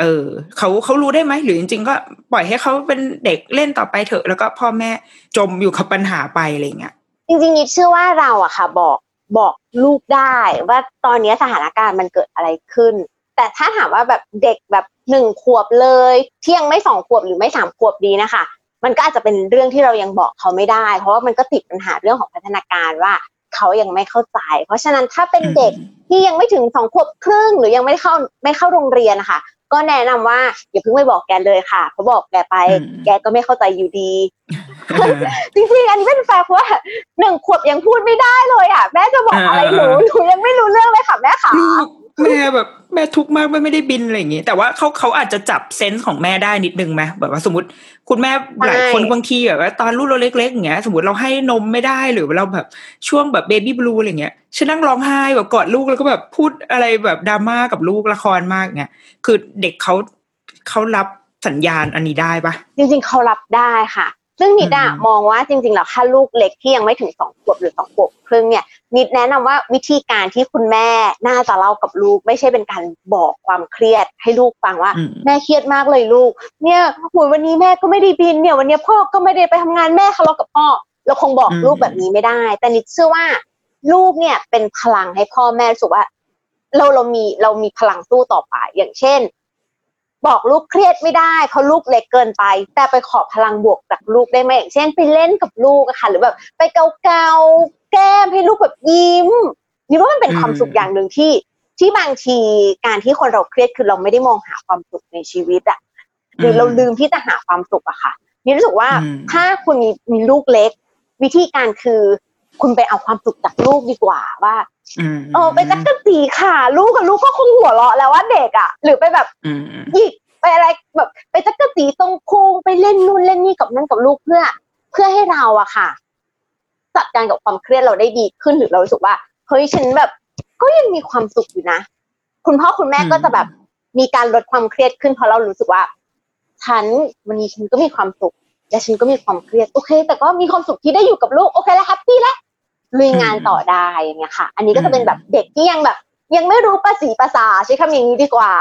เออเขาเขารู้ได้ไหมหรือจริง ๆ ก็ปล่อยให้เขาเป็นเด็กเล่นต่อไปเถอะ แล้วก็พ่อแม่จมอยู่กับปัญหาไปอะไรเงี้ยจริงๆนิดเชื่อว่าเราอะค่ะ บอก บอกลูกได้ว่าตอนนี้สถานการณ์มันเกิดอะไรขึ้น แต่ถ้าถามว่าแบบเด็กแบบหนึ่งขวบเลยที่ยังไม่สองขวบหรือไม่สามขวบดีนะคะ มันก็อาจจะเป็นเรื่องที่เรายังบอกเขาไม่ได้ เพราะว่ามันก็ติดปัญหาเรื่องของพัฒนาการว่าเขายังไม่เข้าใจ เพราะฉะนั้นถ้าเป็นเด็กที่ยังไม่ถึงสองขวบครึ่ง หรือยังไม่เข้าไม่เข้าโรงเรียนนะคะก็แนะนำว่าอย่าเพิ่งไปบอกแกเลยค่ะเขาบอกแกไปอืมแกก็ไม่เข้าใจอยู่ดี จริงๆ อันนี้เป็นแฟกต์ว่าหนึ่งขวบยังพูดไม่ได้เลยอะ แม่จะบอกอะไรหนูอ่าหนูยังไม่รู้เรื่องเลยค่ะแม่ค่ะลูกแม่แบบแม่ทุกข์มากแม่ไม่ได้บินอะไรอย่างงี้แต่ว่าเขาเขาอาจจะจับเซนส์ของแม่ได้นิดนึงไหมแบบว่าสมมติ คุณแม่หลายคนใช่บางทีแบบว่าตอนลูกเราเล็กๆอย่างเงี้ย สมมติเราให้นมไม่ได้หรือเราแบบช่วงแบบเบบี้บลูอะไรเงี้ยฉันนั่งร้องไห้แบบกอดลูกแล้วก็แบบพูดอะไรแบบดราม่ากับลูกละครมากเงี้ยคือเด็กเขาเขารับสัญญาณอันนี้ได้ปะจริงๆเขารับได้ค่ะ ซึ่งนิดอะอืมมองว่าจริงๆแล้วถ้าลูกเล็กที่ยังไม่ถึงสองขวบหรือสองขวบครึ่งเนี่ยนิดแนะนำว่าวิธีการที่คุณแม่น่าจะเล่ากับลูก ไม่ใช่เป็นการบอกความเครียดให้ลูกฟังว่าอืมแม่เครียดมากเลยลูก เนี่ยโหุยวันนี้แม่ก็ไม่ได้บินเนี่ยวันนี้พ่อก็ไม่ได้ไปทำงานแม่ทะเลาะกับพ่อเราคงบอกอืมลูกแบบนี้ไม่ได้ แต่นิดเชื่อว่าลูกเนี่ยเป็นพลังให้พ่อแม่รู้สึกว่า เราเรามีเรามีพลังสู้ต่อไปอย่างเช่น บอกลูกเครียดไม่ได้เพราะลูกเล็กเกินไป แต่ไปขอพลังบวกจากลูกได้ไหมอย่างเช่นไปเล่นกับลูกอะค่ะหรือแบบไปเกาเกาๆแก้มให้ลูกแบบยิ้มนี่ว่ามันเป็นอืมความสุขอย่างหนึ่งที่ ที่บางทีการที่คนเราเครียดคือเราไม่ได้มองหาความสุขในชีวิตอะหรือเราลืมที่จะหาความสุขอะค่ะนี่รู้สึกว่าอืมถ้าคุณมีมีลูกเล็ก วิธีการคือ คุณไปเอาความสุขจากลูกดีกว่าว่าอืม เออไปจักกะจีค่ะ ลูกกับลูกก็คงหัวเราะแล้วว่าเด็กอะหรือไปแบบอืมหยิกไปอะไรแบบไปจักกะจีตรงคูงไปเล่นนู่นเล่นนี่กับนั่นกับลูกเพื่อ เพื่อให้เราอะค่ะ จัดการกับความเครียดเราได้ดีขึ้นหรือเรารู้สึกว่าเฮ้ยฉันแบบ ก็ยังมีความสุขอยู่นะ คุณพ่อคุณแม่อืมก็จะแบบมีการลดความเครียดขึ้นเพราะเรารู้สึกว่าฉันวันนี้ฉันก็มีความสุขและฉันก็มีความเครียดโอเค แต่ก็มีความสุขที่ได้อยู่กับลูกโอเคแล้วแฮปปี้แล้ว ลุยงานต่อได้อย่างเงี้ยค่ะ อันนี้ก็จะเป็นแบบเด็กที่ยังแบบ ยังไม่รู้ภาษีภาษาใช้คำอย่างนี้ดีกว่า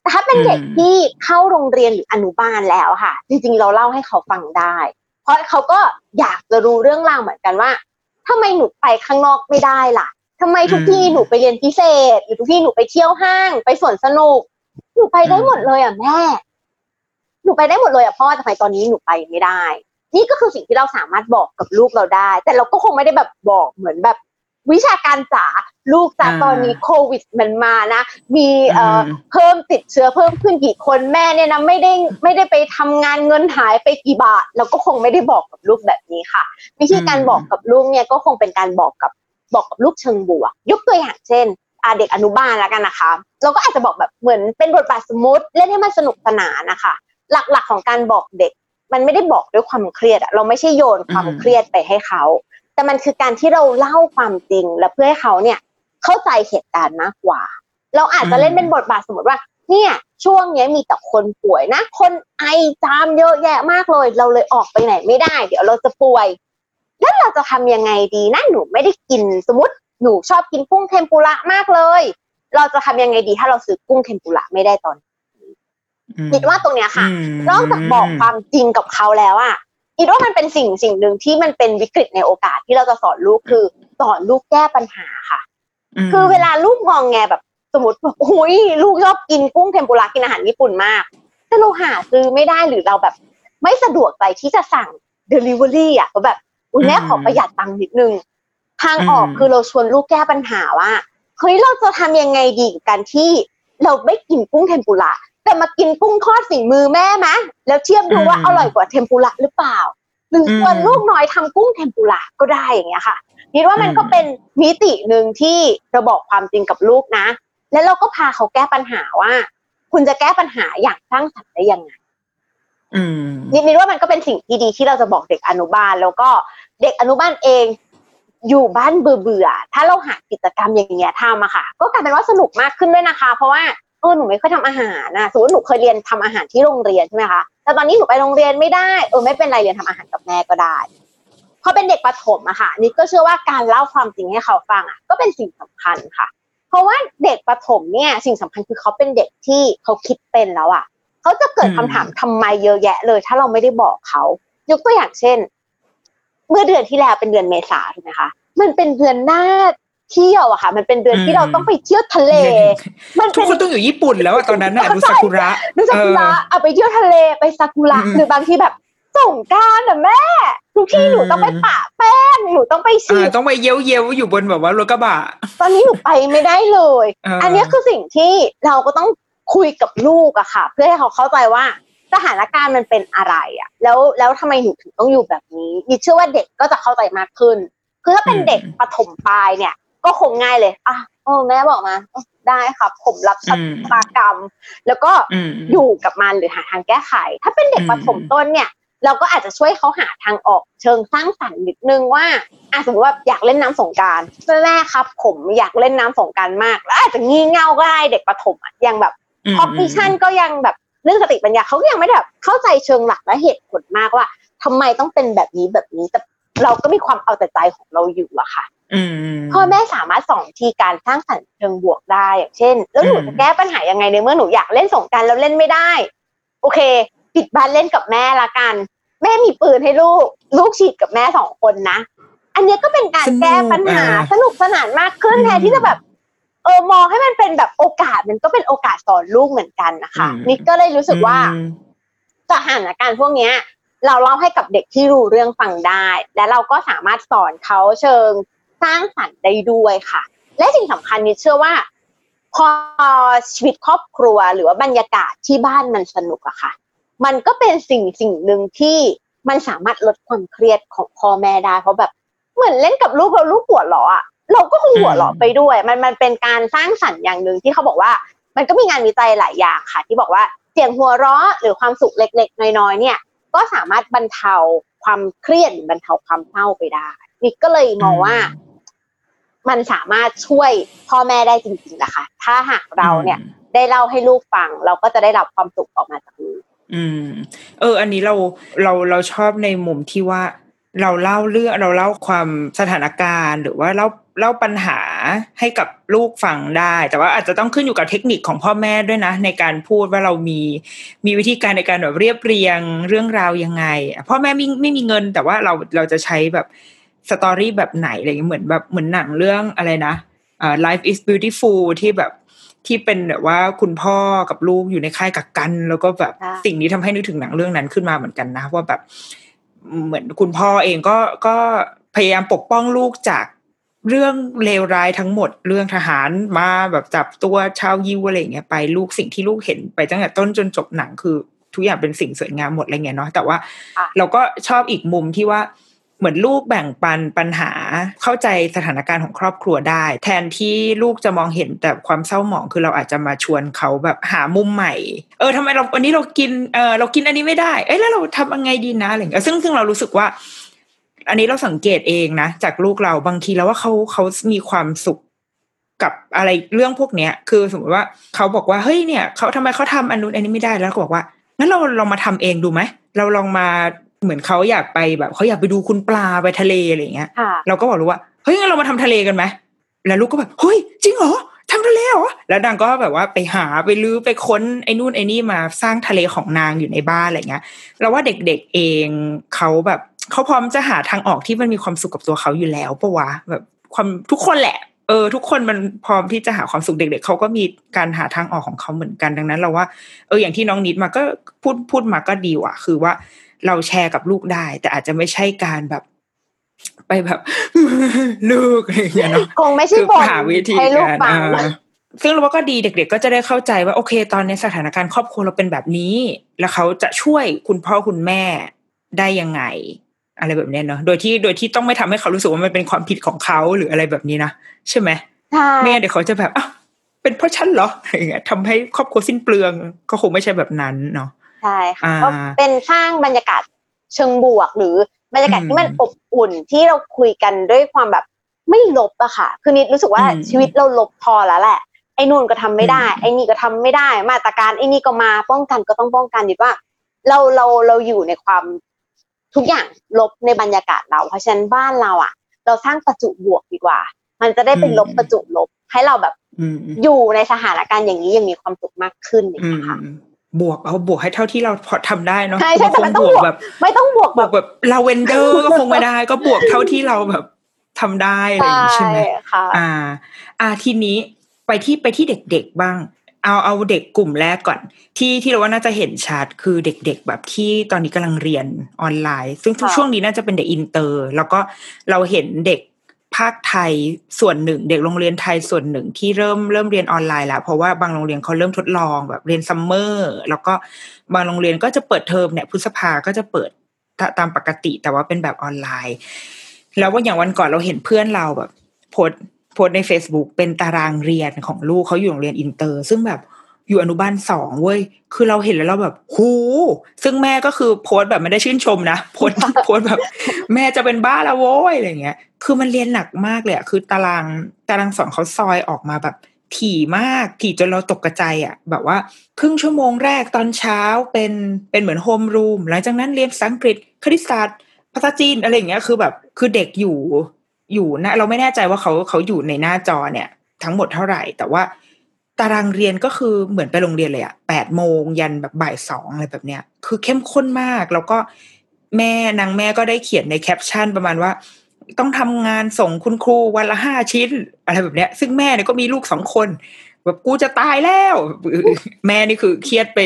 แต่ถ้าเป็นเด็กที่เข้าโรงเรียนหรืออนุบาลแล้วค่ะ จริงๆเราเล่าให้เขาฟังได้ เพราะเขาก็อยากจะรู้เรื่องราวเหมือนกันว่าทำไมหนูไปข้างนอกไม่ได้ล่ะทำไมทุกที่หนูไปเรียนพิเศษ หรือทุกที่หนูไปเที่ยวห้าง ไปสวนสนุกหนูไปได้หมดเลยอะแม่หนูไปได้หมดเลยอะพ่อแต่ทำไมตอนนี้หนูไปไม่ได้ นี่ก็คือสิ่งที่เราสามารถบอกกับลูกเราได้ แต่เราก็คงไม่ได้แบบบอกเหมือนแบบวิชาการจ๋าลูกจ๋าอ่าตอนนี้โควิดมันมานะ มีเอ่ออมเพิ่มติดเชื้อเพิ่มขึ้นกี่คนแม่เนี่ยนะไม่ได้ไม่ได้ไปทำงานเงินหายไปกี่บาท เราก็คงไม่ได้บอกกับลูกแบบนี้ค่ะ วิธีการอืมบอกกับลูกเนี่ยก็คงเป็นการบอกกับบอกกับลูกเชิงบวกยกตัวอย่างเช่นอาเด็กอนุบาลแล้วกันนะคะ เราก็อาจจะบอกแบบเหมือนเป็นบทบาทสมมติเล่นให้มันสนุกสนานนะคะ หลักๆของการบอกเด็ก มันไม่ได้บอกด้วยความเครียดอะเราไม่ใช่โยนความเครียดไปให้เขา แต่มันคือการที่เราเล่าความจริงและเพื่อให้เขาเนี่ยเข้าใจเหตุการณ์มากกว่า เราอาจจะเล่นเป็นบทบาทสมมติว่า เนี่ยช่วงนี้มีแต่คนป่วยนะ คนไอจามเยอะแยะมากเลย เราเลยออกไปไหนไม่ได้ เดี๋ยวเราจะป่วย แล้วเราจะทำยังไงดีนะหนูไม่ได้กินสมมติหนูชอบกินกุ้งเทมปุระมากเลย เราจะทำยังไงดีถ้าเราซื้อกุ้งเทมปุระไม่ได้ตอน คิดว่าตรงเนี้ยค่ะ นอกจากบอกความจริงกับเขาแล้วอะคิดว่ามันเป็นสิ่งสิ่งหนึ่งที่มันเป็นวิกฤตในโอกาสที่เราจะสอนลูกคือสอนลูกแก้ปัญหาค่ะ คือเวลาลูกงองแงแบบสมมติแบบโอ้ยลูกชอบกินกุ้งเทมปุระกินอาหารญี่ปุ่นมาก ถ้าเราหาซื้อไม่ได้หรือเราแบบ ไม่สะดวกใจที่จะสั่งเดลิเวอรี่อะก็แบบอุ้ยแม่ขอประหยัดตังค์นิดนึง ทางออกคือเราชวนลูกแก้ปัญหาว่าเฮ้ยเราจะทำยังไงดีกับการที่เราไม่กินกุ้งเทมปุระ แต่มากินกุ้งทอดฝีมือแม่ไหมแล้วเทียบดูว่าอร่อยกว่าเทมปุระหรือเปล่า หรือชวนลูกน้อยทำกุ้งเทมปุระก็ได้อย่างเงี้ยค่ะคิดว่ามันก็เป็นมิติหนึ่งที่เราบอกความจริงกับลูกนะ แล้วเราก็พาเขาแก้ปัญหาว่า คุณจะแก้ปัญหาอย่างสร้างสรรค์ได้ยังไงนิดนิดว่ามันก็เป็นสิ่งที่ดีที่เราจะบอกเด็กอนุบาล แล้วก็เด็กอนุบาลเองอยู่บ้านเบื่อเบื่อถ้าเราหากิจกรรมอย่างเงี้ยทำอะค่ะ ก็กลายเป็นว่าสนุกมากขึ้นด้วยนะคะ เพราะว่าเออหนูไม่ค่อยทำอาหารนะสมมติหนูเคยเรียนทำอาหารที่โรงเรียนใช่ไหมคะแต่ตอนนี้หนูไปโรงเรียนไม่ได้เออไม่เป็นไรเรียนทำอาหารกับแม่ก็ได้พอเป็นเด็กประถมอะค่ะนิดก็เชื่อว่าการเล่าความจริงให้เขาฟังอะก็เป็นสิ่งสำคัญค่ะ เพราะว่าเด็กประถมเนี่ยสิ่งสำคัญคือเขาเป็นเด็กที่เขาคิดเป็นแล้วอะเขาจะเกิดคำถามทำไมเยอะแยะเลย ถ้าเราไม่ได้บอกเขายกตัวอย่างเช่น เมื่อเดือนที่แล้วเป็นเดือนเมษาถูกไหมคะมันเป็นเดือนหน้า เที่ยวอะค่ะ มันเป็นเดือนที่เราต้องไปเที่ยวทะเล มันทุกคนต้องอยู่ญี่ปุ่นแล้วตอนนั้นน่ะดูซากุระดูซากุระเอาไปเที่ยวทะเลไปซากุระหรือบางทีแบบส่งการอะแม่ ทุกที่หนูต้องไปปะแป้งหนูต้องไปฉีดต้องไปเย้ยวเย้ยวอยู่บนแบบว่ารถกระบะ ตอนนี้หนูไปไม่ได้เลย อันนี้คือสิ่งที่เราก็ต้องคุยกับลูกอะค่ะ เพื่อให้เขาเข้าใจว่าสถานการณ์มันเป็นอะไรอะแล้วแล้วทำไมหนูถึงต้องอยู่แบบนี้ดิเชื่อว่าเด็กก็จะเข้าใจมากขึ้นคือถ้าเป็นเด็กปฐมปลายเนี่ย ก็คงง่ายเลย อะโอ้แม่บอกมาได้ครับ ผมรับชะตากรรม แล้วก็อยู่กับมันหรือหาทางแก้ไข ถ้าเป็นเด็กปฐมต้นเนี่ย เราก็อาจจะช่วยเขาหาทางออกเชิงสร้างสรรค์นิดนึงว่าอะสมมติว่าอยากเล่นน้ำสงการแม่ครับ ผมอยากเล่นน้ำสงการมากแล้วอาจจะงี่เง่าก็ได้เด็กประถมอะยังแบบคอมพิชันก็ยังแบบเรื่องสติปัญญาเขายังไม่แบบเข้าใจเชิงหลักและเหตุผลมากว่าทำไมต้องเป็นแบบนี้แบบนี้แต่เราก็มีความเอาแต่ใจของเราอยู่อะค่ะ พ่อแม่สามารถสอนทีการสร้างสรรค์เชิงบวกได้อย่างเช่น แล้วหนูจะแก้ปัญหายังไงในเมื่อหนูอยากเล่นสงการแล้วเล่นไม่ได้ โอเคปิดบ้านเล่นกับแม่ละกัน แม่มีปืนให้ลูก ลูกฉีดกับแม่สองคนนะ อันนี้ก็เป็นการแก้ปัญหาสนุกสนานมากขึ้นแทนที่จะแบบ เออมองให้มันเป็นแบบโอกาสมันก็เป็นโอกาสสอนลูกเหมือนกันนะคะนิดก็เลยรู้สึกว่าสถานการณ์พวกเนี้ย เราเล่าให้กับเด็กที่รู้เรื่องฟังได้ และเราก็สามารถสอนเขาเชิง สร้างสรรค์ได้ด้วยค่ะ และสิ่งสำคัญนิดเชื่อว่า พอชีวิตครอบครัวหรือว่าบรรยากาศที่บ้านมันสนุกอะค่ะ มันก็เป็นสิ่งสิ่งหนึ่งที่มันสามารถลดความเครียดของพ่อแม่ได้เพราะแบบเหมือนเล่นกับลูกเราลูกหัวเราะอะเราก็คงหัวเราะไปด้วย มันมันเป็นการสร้างสรรค์อย่างหนึ่งที่เขาบอกว่า มันก็มีงานวิจัยหลายอย่างค่ะ ที่บอกว่าเสียงหัวเราะหรือความสุขเล็ก ๆ น้อยๆเนี่ย ก็สามารถบรรเทาความเครียดหรือบรรเทาความเศร้าไปได้นี่ก็เลยมองว่า มันสามารถช่วยพ่อแม่ได้จริงๆนะคะ ถ้าหากเราเนี่ยได้เล่าให้ลูกฟัง เราก็จะได้รับความสุขออกมาจากลูกอืม เออ อันนี้เราเราเราชอบในมุมที่ว่าเราเล่าเรื่องเราเล่าความสถานการณ์ หรือว่าเล่าเล่าปัญหาให้กับลูกฟังได้ แต่ว่าอาจจะต้องขึ้นอยู่กับเทคนิคของพ่อแม่ด้วยนะ ในการพูดว่าเรามีมีวิธีการในการแบบเรียบเรียงเรื่องราวยังไง พ่อแม่ไม่ไม่มีเงิน แต่ว่าเราเราจะใช้แบบ สตอรี่แบบไหนอะไรเงี้ยเหมือนแบบเหมือนหนังเรื่องอะไรนะอ่า life is beautiful ที่แบบที่เป็นแบบว่าคุณพ่อกับลูกอยู่ในค่ายกักกัน แล้วก็แบบสิ่งนี้ทำให้นึกถึงหนังเรื่องนั้นขึ้นมาเหมือนกันนะว่าแบบเหมือนคุณพ่อเองก็ก็พยายามปกป้องลูกจากเรื่องเลวร้ายทั้งหมดเรื่องทหารมาแบบจับตัวชาวยิวอะไรเงี้ยไปลูกสิ่งที่ลูกเห็นไปตั้งแต่ต้นจนจบหนังคือ ทุกอย่างเป็นสิ่งสวยงามหมดอะไรเงี้ยเนาะแต่ว่าเราก็ชอบอีกมุมที่ว่า เหมือนลูกแบ่งปันปัญหาเข้าใจสถานการณ์ของครอบครัวได้ แทนที่ลูกจะมองเห็นแต่ความเศร้าหมองคือเราอาจจะมาชวนเขาแบบหามุมใหม่ เออทำไมเราวันนี้เรากินเออเรากินอันนี้ไม่ได้เอ้แล้วเราทำยังไงดีนะอะไรเงี้ยซึ่งซึ่งเรารู้สึกว่า อันนี้เราสังเกตเองนะจากลูกเราบางทีแล้วว่าเขาเขามีความสุขกับอะไรเรื่องพวกเนี้ย คือสมมติว่าเขาบอกว่าเฮ้ยเนี่ยเขาทำไมเขาทำอันนู้นอันนี้ไม่ได้แล้วก็บอกว่างั้นเราลองมาทำเองดูไหมเราลองมา เหมือนเขาอยากไปแบบเขาอยากไปดูคุณปลาไปทะเลอะไรเงี้ยเราก็บอกลูกว่าเฮ้ยงั้นเรามาทำทะเลกันไหมแล้วลูกก็แบบเฮ้ยจริงเหรอทำทะเลเหรอแล้วนางก็แบบว่าไปหาไปลื้อไปค้นไอ้นู่นไอ้นี่มาสร้างทะเลของนางอยู่ในบ้านอะไรเงี้ยเราว่าเด็กๆเองเขาแบบเขาพร้อมจะหาทางออกที่มันมีความสุขกับตัวเขาอยู่แล้วปะวะแบบความทุกคนแหละเออทุกคนมันพร้อมที่จะหาความสุขเด็ก ๆเขาก็มีการหาทางออกของเขาเหมือนกันดังนั้น เราว่าเอออย่างที่น้องนิดมาก็พูดพูดมาก็ดีว่ะ คือว่า เราแชร์กับลูกได้ แต่อาจจะไม่ใช่การแบบ ไปแบบลูกอะไรอย่างเงี้ยเนาะคงไม่ใช่คือบ่นหาวิธีให้ลูกการฟังเออซึ่งเราว่าก็ดีเด็ก ๆ ก็จะได้เข้าใจว่าโอเค ตอนในสถานการณ์ครอบครัวเราเป็นแบบนี้ แล้วเขาจะช่วยคุณพ่อคุณแม่ได้ยังไง อะไรแบบเนี้ยเนาะโดยที่โดยที่ต้องไม่ทำให้เขารู้สึกว่ามันเป็นความผิดของเขาหรืออะไรแบบนี้นะใช่ไหมใช่ไม่งั้นเดี๋ยวเขาจะแบบอ้าวเป็นเพราะฉันเหรออะไรอย่างเงี้ยทำให้ครอบครัวสิ้นเปลืองก็คงไม่ใช่แบบนั้นเนาะ ใช่ค่ะอ่าก็เป็นสร้างบรรยากาศเชิงบวกหรือบรรยากาศอืมที่มันอบอุ่นที่เราคุยกันด้วยความแบบไม่ลบอะค่ะ คือนิดรู้สึกว่าอืมชีวิตเราลบพอแล้วแหละไอ้นู่นก็ทำไม่ได้อืมไอ้นี่ก็ทำไม่ได้ มาตรการไอ้นี่ก็มาป้องกันก็ต้องป้องกันนิดว่า เราเราเราอยู่ในความทุกอย่างลบในบรรยากาศเรา เพราะฉะนั้นบ้านเราอะเราสร้างประจุบวกดีกว่า มันจะได้เป็นลบประจุลบให้เราแบบอืมอยู่ในสถานการณ์อย่างนี้ยังมีความสุขมากขึ้นอย่างอืเงี้มยค่ะ บวกเอาบวกให้เท่าที่เราพอทำได้เนาะใช่ใช่บางคนแต่มันต้บองวกบวกแบบ ไม่ต้องบวกบแบวกบแบบลาเวนเดอร์ก็คงไม่ได้ ก็บวกเท่าที่เราแบบทำได้อะไรอย่างงี้ใช่ไหมค่ะอ่า อ่าทีนี้ไปที่ไปที่เด็กๆบ้าง เอาเอาเด็กกลุ่มแรกก่อน ที่ที่เราว่าน่าจะเห็นชัดคือเด็ก ๆ แบบที่ตอนนี้กำลังเรียนออนไลน์ ซึ่งค่ะช่วงนี้น่าจะเป็นเด็กอินเตอร์ แล้วก็เราเห็นเด็ก ภาคไทยส่วนหนึ่ง เด็กโรงเรียนไทยส่วนหนึ่งที่เริ่มเริ่มเรียนออนไลน์แล้วเพราะว่าบางโรงเรียนเขาเริ่มทดลองแบบเรียน summer แล้วก็บางโรงเรียนก็จะเปิดเทอมเนี่ยพฤษภาก็จะเปิดตามปกติแต่ว่าเป็นแบบออนไลน์ แล้วว่าอย่างวันก่อนเราเห็นเพื่อนเราแบบ post post ใน Facebook เป็นตารางเรียนของลูกเขาอยู่โรงเรียนอินเตอร์ ซึ่งแบบ อยู่อนุบาลสองเว้ย คือเราเห็นแล้วเราแบบหูซึ่งแม่ก็คือโพสต์แบบไม่ได้ชื่นชมนะโพสต์โพสต์แบบ แม่จะเป็นบ้าละโว้ยอะไรเงี้ย คือมันเรียนหนักมากเลยอะคือตารางตารางสอนเขาซอยออกมาแบบถี่มากถี่จนเราตกกระจายอะแบบว่า ครึ่งชั่วโมงแรกตอนเช้าเป็นเป็นเหมือนโฮมรูมหลังจากนั้นเรียนภาษาอังกฤษคณิตศาสตร์ภาษาจีนอะไรเงี้ยคือแบบคือเด็กอยู่อยู่นะ เราไม่แน่ใจว่าเขาเขาอยู่ในหน้าจอเนี่ย ทั้งหมดเท่าไหร่ แต่ว่า ตารางเรียนก็คือเหมือนไปโรงเรียนเลยอะแปดโมงยันแบบบ่ายสองอะไรแบบเนี้ย คือเข้มข้นมากแล้วก็แม่นางแม่ก็ได้เขียนในแคปชั่นประมาณว่า ต้องทำงานส่งคุณครูวันละห้าชิ้น อะไรแบบเนี้ย ซึ่งแม่เนี่ยก็มีลูกสองคน แบบกูจะตายแล้ว แม่นี่คือเครียดไป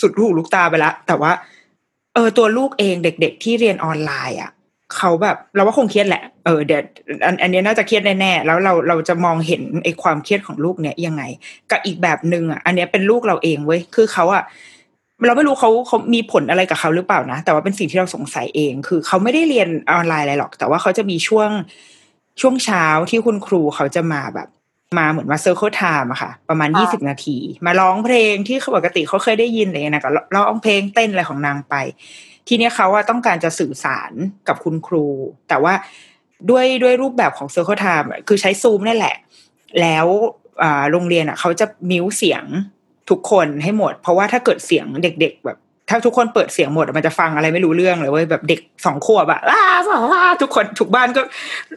สุดหูลูกตาไปละแต่ว่า เออตัวลูกเองเด็ก ๆ ที่เรียนออนไลน์อะ เขาแบบเราว่าคงเครียดแหละ เออเดี๋ยวอันอันนี้น่าจะเครียดแน่ๆแล้วเราเราจะมองเห็นไอ้ความเครียดของลูกเนี่ยยังไง กับอีกแบบหนึ่งอะ อันเนี้ยเป็นลูกเราเองเว้ยคือเขาอะเราไม่รู้เขาเขามีผลอะไรกับเขาหรือเปล่านะ แต่ว่าเป็นสิ่งที่เราสงสัยเอง คือเขาไม่ได้เรียนออนไลน์อะไรหรอก แต่ว่าเขาจะมีช่วงช่วงเช้าที่คุณครูเขาจะมาแบบมาเหมือนมา circle time อะค่ะ ประมาณค่ะยี่สิบนาที มาร้องเพลงที่ปกติเขาเคยได้ยินอะไรอย่างเงี้ยนะก็ร้องเพลงเต้นอะไรของนางไป ทีนี้เขาว่าต้องการจะสื่อสารกับคุณครู แต่ว่าด้วยด้วยรูปแบบของ circle time คือใช้ซูมนั่นแหละ แล้วโรงเรียนอะเขาจะ mute เสียงทุกคนให้หมด เพราะว่าถ้าเกิดเสียงเด็ก ๆ แบบ ถ้าทุกคนเปิดเสียงหมดมันจะฟังอะไรไม่รู้เรื่องเลยเว้ยแบบเด็กสองขวบอะอ้าว้าทุกคนทุกบ้านก็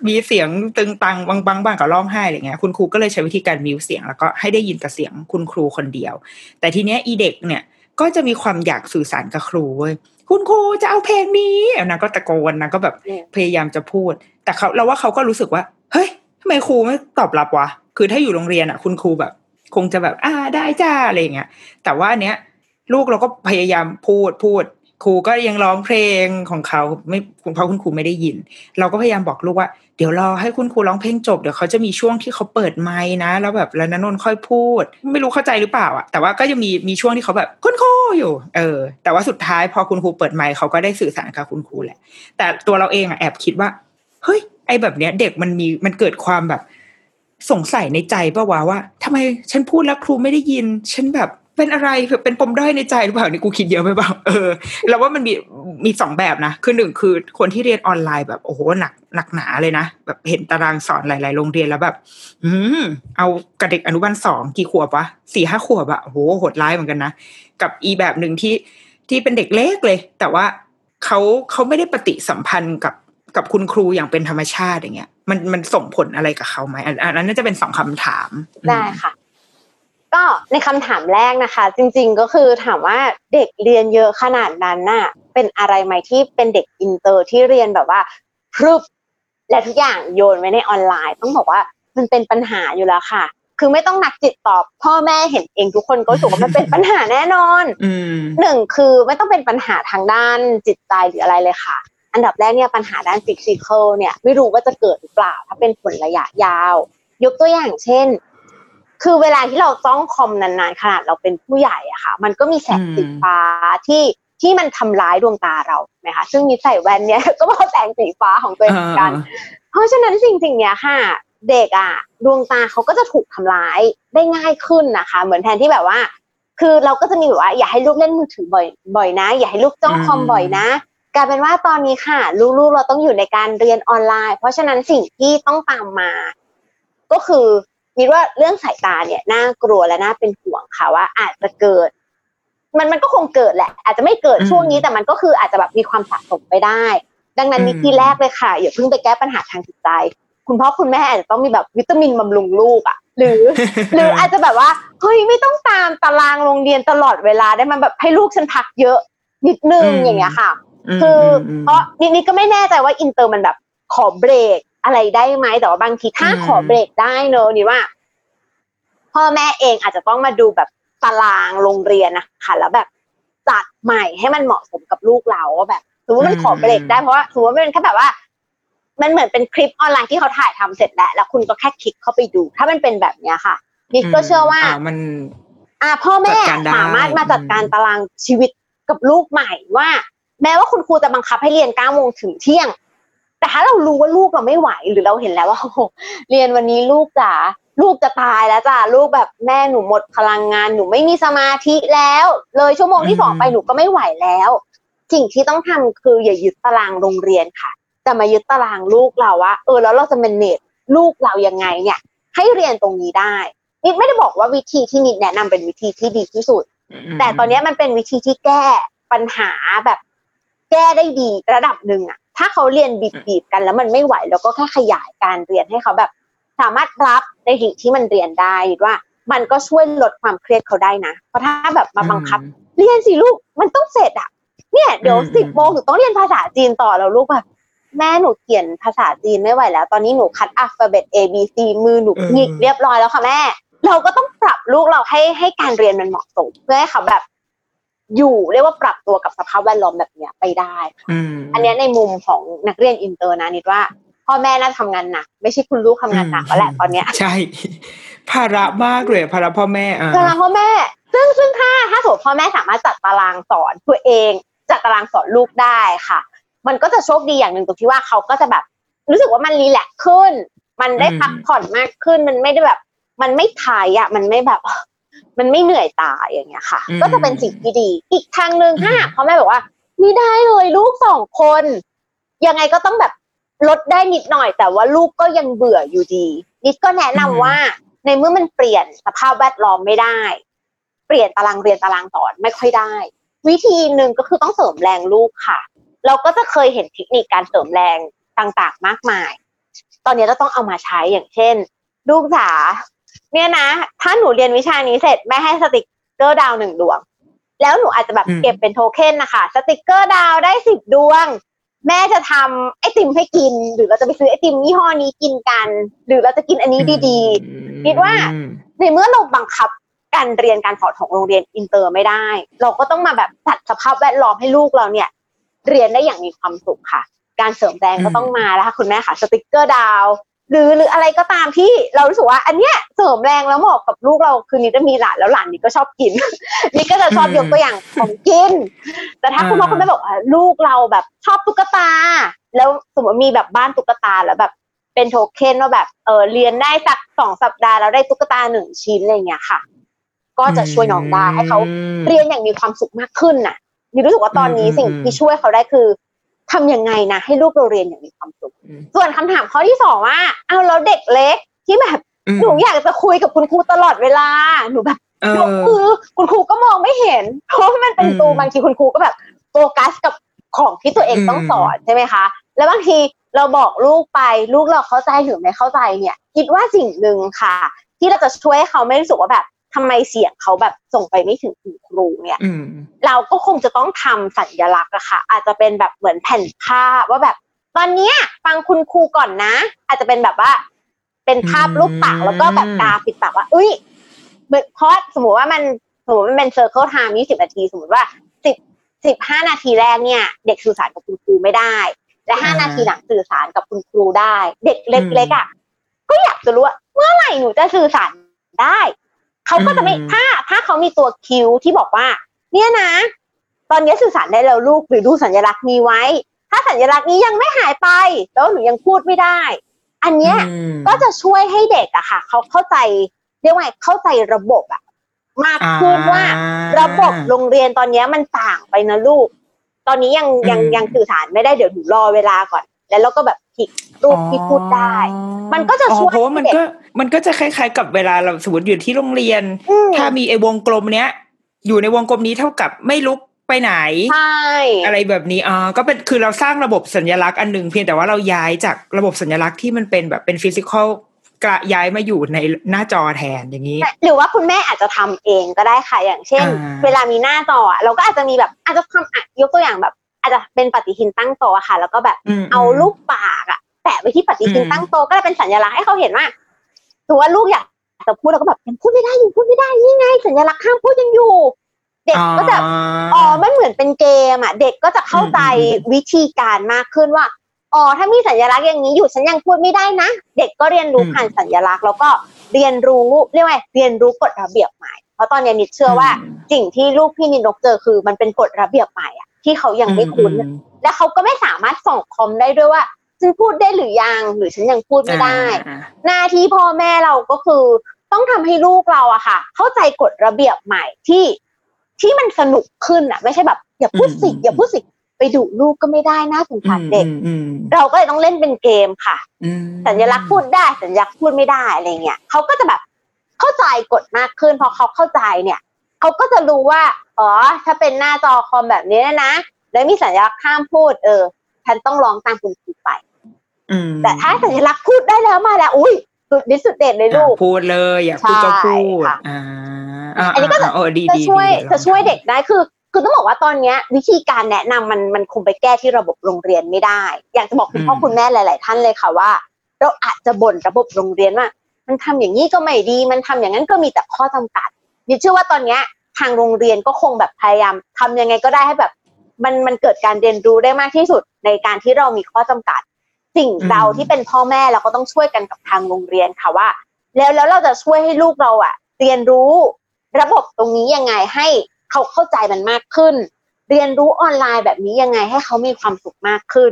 มีเสียงตึงตังบางบางบ้านก็ร้องไห้อะไรเงี้ยคุณครูก็เลยใช้วิธีการ mute เสียง แล้วก็ให้ได้ยินแต่เสียงคุณครูคนเดียว แต่ทีเนี้ยอีเด็กเนี่ยก็จะมีความอยากสื่อสารกับครูเว้ย คุณครูจะเอาเพลงนี้นางก็ตะโกนนางก็แบบอืมพยายามจะพูด แต่เขาเราว่าเขาก็รู้สึกว่า เฮ้ยทำไมครูไม่ตอบรับวะคือถ้าอยู่โรงเรียนอะ คุณครูแบบ คงจะแบบ อ่าได้จ้าอะไรอย่างเงี้ยแต่ว่าอันเนี้ยลูกเราก็พยายามพูดพูด ครูก็ยังร้องเพลงของเขาไม่เพราะคุณครูไม่ได้ยิน เราก็พยายามบอกลูกว่า เดี๋ยวรอให้คุณครูร้องเพลงจบเดี๋ยวเขาจะมีช่วงที่เขาเปิดไมค์นะ แล้วแบบแล้วนนนค่อยพูด ไม่รู้เข้าใจหรือเปล่าอะแต่ว่าก็จะมีมีช่วงที่เขาแบบคุณครูอยู่ เออ แต่ว่าสุดท้ายพอคุณครูเปิดไมค์เขาก็ได้สื่อสารกับคุณครูแหละ แต่ตัวเราเองอะแอบคิดว่าเฮ้ยไอ้แบบเนี้ย เด็กมันมีมันเกิดความแบบสงสัยในใจป่าวะว่าทำไมฉันพูดแล้วครูไม่ได้ยิน ฉันแบบ เป็นอะไรแบบเป็นปมด้อยในใจหรือเปล่านี่กูคิดเยอะไปเปล่าเออเราว่ามันมีมีสองแบบนะคือหนึ่งคือคนที่เรียนออนไลน์แบบโอ้โหหนักหนักหนาเลยนะแบบเห็นตารางสอนหลาย ๆ โรงเรียนแล้วแบบ อืมเอากับเด็กอนุบาลสองกี่ขวบวะสี่ห้าขวบอะโอ้โหโหดร้ายเหมือนกันนะกับอีกแบบหนึ่งที่ที่เป็นเด็กเล็กเลย แต่ว่าเขาเขาไม่ได้ปฏิสัมพันธ์กับกับคุณครูอย่างเป็นธรรมชาติอย่างเงี้ย มันมันส่งผลอะไรกับเขาไหมอันอันนั้นน่าจะเป็นสองคำถาม ได้ค่ะ ก็ในคำถามแรกนะคะ จริงๆก็คือถามว่าเด็กเรียนเยอะขนาดนั้นน่ะเป็นอะไรไหมที่เป็นเด็กอินเตอร์ที่เรียนแบบว่าพรึบและทุกอย่างโยนไว้ในออนไลน์ ต้องบอกว่ามันเป็นปัญหาอยู่แล้วค่ะ คือไม่ต้องนักจิตตอบ พ่อแม่เห็นเองทุกคนก็รู้สึกว่ามันเป็นปัญหาแน่นอนอืมหนึ่งคือไม่ต้องเป็นปัญหาทางด้านจิตใจหรืออะไรเลยค่ะอันดับแรกเนี่ยปัญหาด้านฟิสิกอลเนี่ยไม่รู้ว่าจะเกิดหรือเปล่า ถ้าเป็นผลระยะยาว ยกตัวอย่างเช่น คือเวลาที่เราจ้องคอมนานๆขนาดเราเป็นผู้ใหญ่อะค่ะ มันก็มีแสงสีฟ้าที่ที่มันทำร้ายดวงตาเราใช่ไหมคะซึ่งมีใส่แว่นเนี่ยก็เพราะแสงสีฟ้าของตัวเองเหมือนกัน เพราะฉะนั้นสิ่งสิ่งเนี้ยค่ะ เด็กอะดวงตาเขาก็จะถูกทำร้ายได้ง่ายขึ้นนะคะ เหมือนแทนที่แบบว่า คือเราก็จะมีแบบว่า อย่าให้ลูกเล่นมือถือบ่อยบ่อยนะ อย่าให้ลูกจ้องคอมอืมบ่อยนะกลายเป็นว่าตอนนี้ค่ะลูกๆเราต้องอยู่ในการเรียนออนไลน์ เพราะฉะนั้นสิ่งที่ต้องตามมา ก็คือ นิดว่าเรื่องสายตาเนี่ยน่ากลัวและน่าเป็นห่วงค่ะว่า อาจจะเกิด มันมันก็คงเกิดแหละ อาจจะไม่เกิดอืมช่วงนี้แต่มันก็คืออาจจะแบบมีความสะสมไปได้ ดังนั้นอืมวิธีแรกเลยค่ะอย่าเพิ่งไปแก้ปัญหาทางจิตใจ คุณพ่อคุณแม่อาจจะต้องมีแบบวิตามินบำรุงลูกอะหรือ หรืออาจจะแบบว่าเฮ้ยไม่ต้องตามตารางโรงเรียนตลอดเวลาได้มันแบบให้ลูกฉันพักเยอะนิดนึงอืมอย่างเงี้ยค่ะมคืออมเพราะนี่นี่ก็ไม่แน่ใจว่าอินเตอร์มันแบบขอเบรก อะไรได้ไหมแต่ว่าบางทีถ้าอืมขอเบรกได้เนอะนี่ว่า พ่อแม่เองอาจจะต้องมาดูแบบตารางโรงเรียนนะคะแล้วแบบจัดใหม่ให้มันเหมาะสมกับลูกเราว่าแบบสมมติมันขอเบรกได้เพราะว่าสมมติว่ามันเป็นแค่แบบว่า มันเหมือนเป็นคลิปออนไลน์ที่เขาถ่ายทำเสร็จแล้วแล้วคุณก็แค่คลิกเข้าไปดู ถ้ามันเป็นแบบเนี้ยค่ะนิดก็เชื่อว่าามัน อ่าพ่อแม่จัดการได้สามารถมาจัดการตารางชีวิตกับลูกใหม่ว่า แม้ว่าคุณครูจะบังคับให้เรียนเก้าโมงถึงเที่ยง แต่ถ้าเรารู้ว่าลูกเราไม่ไหวหรือเราเห็นแล้วว่าโอ้โหเรียนวันนี้ลูกจ๋าลูกจะตายแล้วจ้าลูกแบบแม่หนูหมดพลังงานหนูไม่มีสมาธิแล้ว เลยชั่วโมงที่สองไปหนูก็ไม่ไหวแล้ว สิ่งที่ต้องทำคืออย่ายึดตารางโรงเรียนค่ะ แต่มายึดตารางลูกเราว่าเออแล้วเราจะเมนเนจลูกเรายังไงเนี่ย ให้เรียนตรงนี้ได้นิดไม่ได้บอกว่าวิธีที่นิดแนะนำเป็นวิธีที่ดีที่สุด แต่ตอนเนี้ยมันเป็นวิธีที่แก้ปัญหาแบบ แก้ได้ดีระดับหนึ่งอะ ถ้าเขาเรียนบีบๆกันแล้วมันไม่ไหวเราก็แค่ขยายการเรียนให้เขาแบบ สามารถรับในสิ่งที่มันเรียนได้ว่า มันก็ช่วยลดความเครียดเขาได้นะเพราะถ้าแบบมาบังคับ เรียนสิลูกมันต้องเสร็จอะเนี่ยเดี๋ยวอืมสิบโมงหนูต้องเรียนภาษาจีนต่อแล้วลูกแบบแม่หนูเขียนภาษาจีนไม่ไหวแล้ว ตอนนี้หนูคัดอัลฟาเบต A B C มือหนูหงิกเรียบร้อยแล้วค่ะแม่ เราก็ต้องปรับลูกเราให้ให้การเรียนมันเหมาะสม เพื่อให้เขาแบบ อยู่เรียกว่าปรับตัวกับสภาพแวดล้อมแบบเนี้ยไปได้มอันเนี้ยในมุมของนักเรียนอินเตอร์นะนิดว่าพ่อแม่น่าทำงานหนักไม่ใช่คุณลูกทำงานหนักแล้วแหละตอนเนี้ยใช่ภาระมากเลยภาระพ่อแม่อะตารางพ่อแม่ ซึ่งซึ่งถ้าถ้าสมมติพ่อแม่สามารถจัดตารางสอนตัวเองจัดตารางสอนลูกได้ค่ะ มันก็จะโชคดีอย่างหนึ่งตรงที่ว่าเขาก็จะแบบรู้สึกว่ามัน relax ขึ้น มันได้พักผ่อนมากขึ้น มันไม่ได้แบบ มันไม่ทายอะมันไม่แบบ มันไม่เหนื่อยตาอย่างเงี้ยค่ะ ก็จะเป็นสิ่งที่ดี อีกทางหนึ่งถ้าหากพ่อแม่บอกว่าไม่ได้เลยลูกสองคน ยังไงก็ต้องแบบลดได้นิดหน่อย แต่ว่าลูกก็ยังเบื่ออยู่ดีนิดก็แนะนำว่า ในเมื่อมันเปลี่ยนสภาพแวดล้อมไม่ได้ เปลี่ยนตารางเรียนตารางสอนไม่ค่อยได้ วิธีหนึ่งก็คือต้องเสริมแรงลูกค่ะ เราก็จะเคยเห็นเทคนิคการเสริมแรงต่างๆ มากมาย ตอนนี้เราต้องเอามาใช้อย่างเช่น ลูกจ๋า เนี่ยนะ ถ้าหนูเรียนวิชานี้เสร็จแม่ให้สติกเกอร์ดาวหนึ่งดวง แล้วหนูอาจจะแบบอืมเก็บเป็นโทเค็นนะคะ สติกเกอร์ดาวได้สิบดวง แม่จะทำไอติมให้กิน หรือเราจะไปซื้อไอติมยี่ห้อนี้กินกัน หรือเราจะกินอันนี้ดีๆคิดว่าในเมื่อเราบังคับการเรียนการสอนของโรงเรียนอินเตอร์ไม่ได้ เราก็ต้องมาแบบจัดสภาพแวดล้อมให้ลูกเราเนี่ย เรียนได้อย่างมีความสุขค่ะ การเสริมแรงก็ต้องมาแล้วค่ะคุณแม่ค่ะ สติกเกอร์ดาว หรือหรืออะไรก็ตามที่เรารู้สึกว่า อันเนี้ยเสริมแรงแล้วเหมาะกับลูกเราคือนี่จะมีหลานแล้วหลานนี่ก็ชอบกิน นี่ก็จะชอบยกตัวอย่างของกิน แต่ถ้าคุณพ่อคุณแม่บอกว่าลูกเราแบบชอบตุ๊กตา แล้วสมมติมีแบบบ้านตุ๊กตาแล้วแบบเป็นโทเค็นว่าแบบเออเรียนได้สักสองสัปดาห์แล้วได้ตุ๊กตาหนึ่งชิ้นอะไรอย่างเงี้ยค่ะ ก็จะช่วยน้องได้ให้เขาเรียนอย่างมีความสุขมากขึ้นน่ะนี่รู้สึกว่าตอนนี้อืมสิ่งที่ช่วยเขาได้คือทำยังไงนะให้ลูกเราเรียนอย่างมีความสุขอืม ส่วนคำถามข้อที่สองว่าเอาวแล้วเด็กเล็กที่แบบอืมหนูอยากจะคุยกับคุณครูตลอดเวลาหนูแบบเอยกอมือคุณครูก็มองไม่เห็น เพราะว่ามันเป็นอืมตูบางทีคุณครูก็แบบโฟกัสกับของที่ตัวเองต้องสอนใช่ไหมคะ แล้วบางทีเราบอกลูกไปลูกเราเข้าใจหรือไม่เข้าใจเนี่ย คิดว่าสิ่งหนึ่งค่ะ ที่เราจะช่วยให้เขาไม่รู้สึกว่าแบบทำไมเสียงเขาแบบส่งไปไม่ถึงคุณครูเนี่ยอืมเราก็คงจะต้องทำสัญลักษณ์อะค่ะ อาจจะเป็นแบบเหมือนแผ่นภาพว่าแบบ ตอนเนี้ยฟังคุณครูก่อนนะ อาจจะเป็นแบบว่า เป็นภาพรูปปากแล้วก็แบบกาปิดปากว่าอุ้ยเหมือนเพราะสมมติว่ามันสมมติมันเป็น circle time ยี่สิบนาที สมมติว่าสิบสิบห้านาทีแรกเนี่ย เด็กสื่อสารกับคุณครูไม่ได้ และห้าอ่านาทีหลังสื่อสารกับคุณครูได้ เด็กเล็กๆอะก็อยากจะรู้ว่าเมื่อไหร่หนูจะสื่อสารได้เขาก็จะไม่อืมถ้าถ้าเขามีตัวคิวที่บอกว่า เนี่ยนะ ตอนนี้สื่อสารได้แล้วลูกหรือดูสัญลักษณ์นี้ไว้ ถ้าสัญลักษณ์นี้ยังไม่หายไปแล้วหนูยังพูดไม่ได้ อันเนี้ยอืมก็จะช่วยให้เด็กอะค่ะ เขาเข้าใจเรียกว่าไงเข้าใจระบบอะมากขึ้นว่าระบบโรงเรียนตอนเนี้ยมันต่างไปนะลูก ตอนนี้ยังยังอืมยังสื่อสารไม่ได้เดี๋ยวหนูรอเวลาก่อน แล้วเราก็แบบผิดรูปที่พูดได้ มันก็จะอ๋อช่วยเพราะว่ามันให้เด็กก็มันก็จะคล้ายๆกับเวลาเราสมมติอยู่ที่โรงเรียนอืมถ้ามีไอ้วงกลมเนี้ยอยู่ในวงกลมนี้เท่ากับไม่ลุก ไปไหนใช่อะไรแบบนี้อ่าก็เป็นคือเราสร้างระบบสัญลักษณ์อันหนึ่งเพียงแต่ว่าเราย้ายจากระบบสัญลักษณ์ที่มันเป็นแบบเป็นฟิสิกอลกระย้ายมาอยู่ในหน้าจอแทนอย่างนี้ หรือว่าคุณแม่อาจจะทำเองก็ได้ค่ะ อย่างเช่นอ่าเวลามีหน้าจออะเราก็อาจจะมีแบบอาจจะทำอะยกตัวอย่างแบบ อาจจะเป็นปฏิทินตั้งโตะค่ะ แล้วก็แบบมเอาลูกปากอะแปะไว้ที่ปฏิทินอืมตั้งโตะก็ได้เป็นสัญลักษณ์ให้เขาเห็นว่าถือว่าลูกอยากจะพูดแล้วก็แบบยังพูดไม่ได้ยังพูดไม่ได้นี่ไง สัญลักษณ์ห้ามพูดยังอยู่ เด็กก็จะอ๋อมันเหมือนเป็นเกมอะเด็กก็จะเข้าใจอืมอืมวิธีการมากขึ้นว่าอ๋อถ้ามีสัญลักษณ์อย่างนี้อยู่ฉันยังพูดไม่ได้นะ เด็กก็เรียนรู้ผ่านสัญลักษณ์ แล้วก็เรียนรู้เรียกว่าเรียนรู้กฎระเบียบใหม่ เพราะตอนนี้นิดเชื่อว่าอืมสิ่งที่ลูกพี่นิดนกเจอคือ มันเป็นกฎระเบียบใหม่อะที่เขายังไม่คุ้นอืมและเขาก็ไม่สามารถส่องคอมได้ด้วยว่าฉันพูดได้หรือยังหรือฉันยังพูดไม่ได้อ่าหน้าที่พ่อแม่เราก็คือต้องทำให้ลูกเราอะค่ะ เข้าใจกฎระเบียบใหม่ที่ ที่มันสนุกขึ้นอะไม่ใช่แบบ อย่าพูดสิอืมอย่าพูดสิไปดุลูกก็ไม่ได้น่าสงสารเด็กอืมอืมเราก็เลยต้องเล่นเป็นเกมค่ะอืมสัญลักษณ์พูดได้สัญลักษณ์พูดไม่ได้อะไรเงี้ยเขาก็จะแบบเข้าใจกฎมากขึ้นพอเขาเข้าใจเนี่ยเขาก็จะรู้ว่าอ๋อถ้าเป็นหน้าจอคอมแบบนี้นะแล้วมีสัญลักษณ์ห้ามพูด เออฉันต้องร้องตามคุณครูไปอืมแต่ถ้าสัญลักษณ์พูดได้แล้วมาแล้ว อุ้ยสุดดิสุดเด็ดเลยลูกอะพูดเลย อยากพูดก็พูดใช่ค่ะอ่า อ่าอันนี้ก็จะาเออดีจะดีช่วยดีจะช่วยเด็กได้คือคือต้องบอกว่าตอนเนี้ยวิธีการแนะนำมันมันคงไปแก้ที่ระบบโรงเรียนไม่ได้ อยากจะบอกคุณพ่อคุณแม่หลาย ๆ ท่านเลยค่ะว่า เราอาจจะบ่นระบบโรงเรียนว่ามันทำอย่างนี้ก็ไม่ดี มันทำอย่างนั้นก็มีแต่ข้อจำกัดดิเชื่อว่าตอนเนี้ยทางโรงเรียนก็คงแบบพยายามทำยังไงก็ได้ให้แบบ มันมันเกิดการเรียนรู้ได้มากที่สุดในการที่เรามีข้อจำกัด สิ่งเราที่เป็นพ่อแม่เราก็ต้องช่วยกันกับทางโรงเรียนค่ะว่า แล้วแล้วเราจะช่วยให้ลูกเราอะเรียนรู้ ระบบตรงนี้ยังไงให้เขาเข้าใจมันมากขึ้น เรียนรู้ออนไลน์แบบนี้ยังไงให้เขามีความสุขมากขึ้น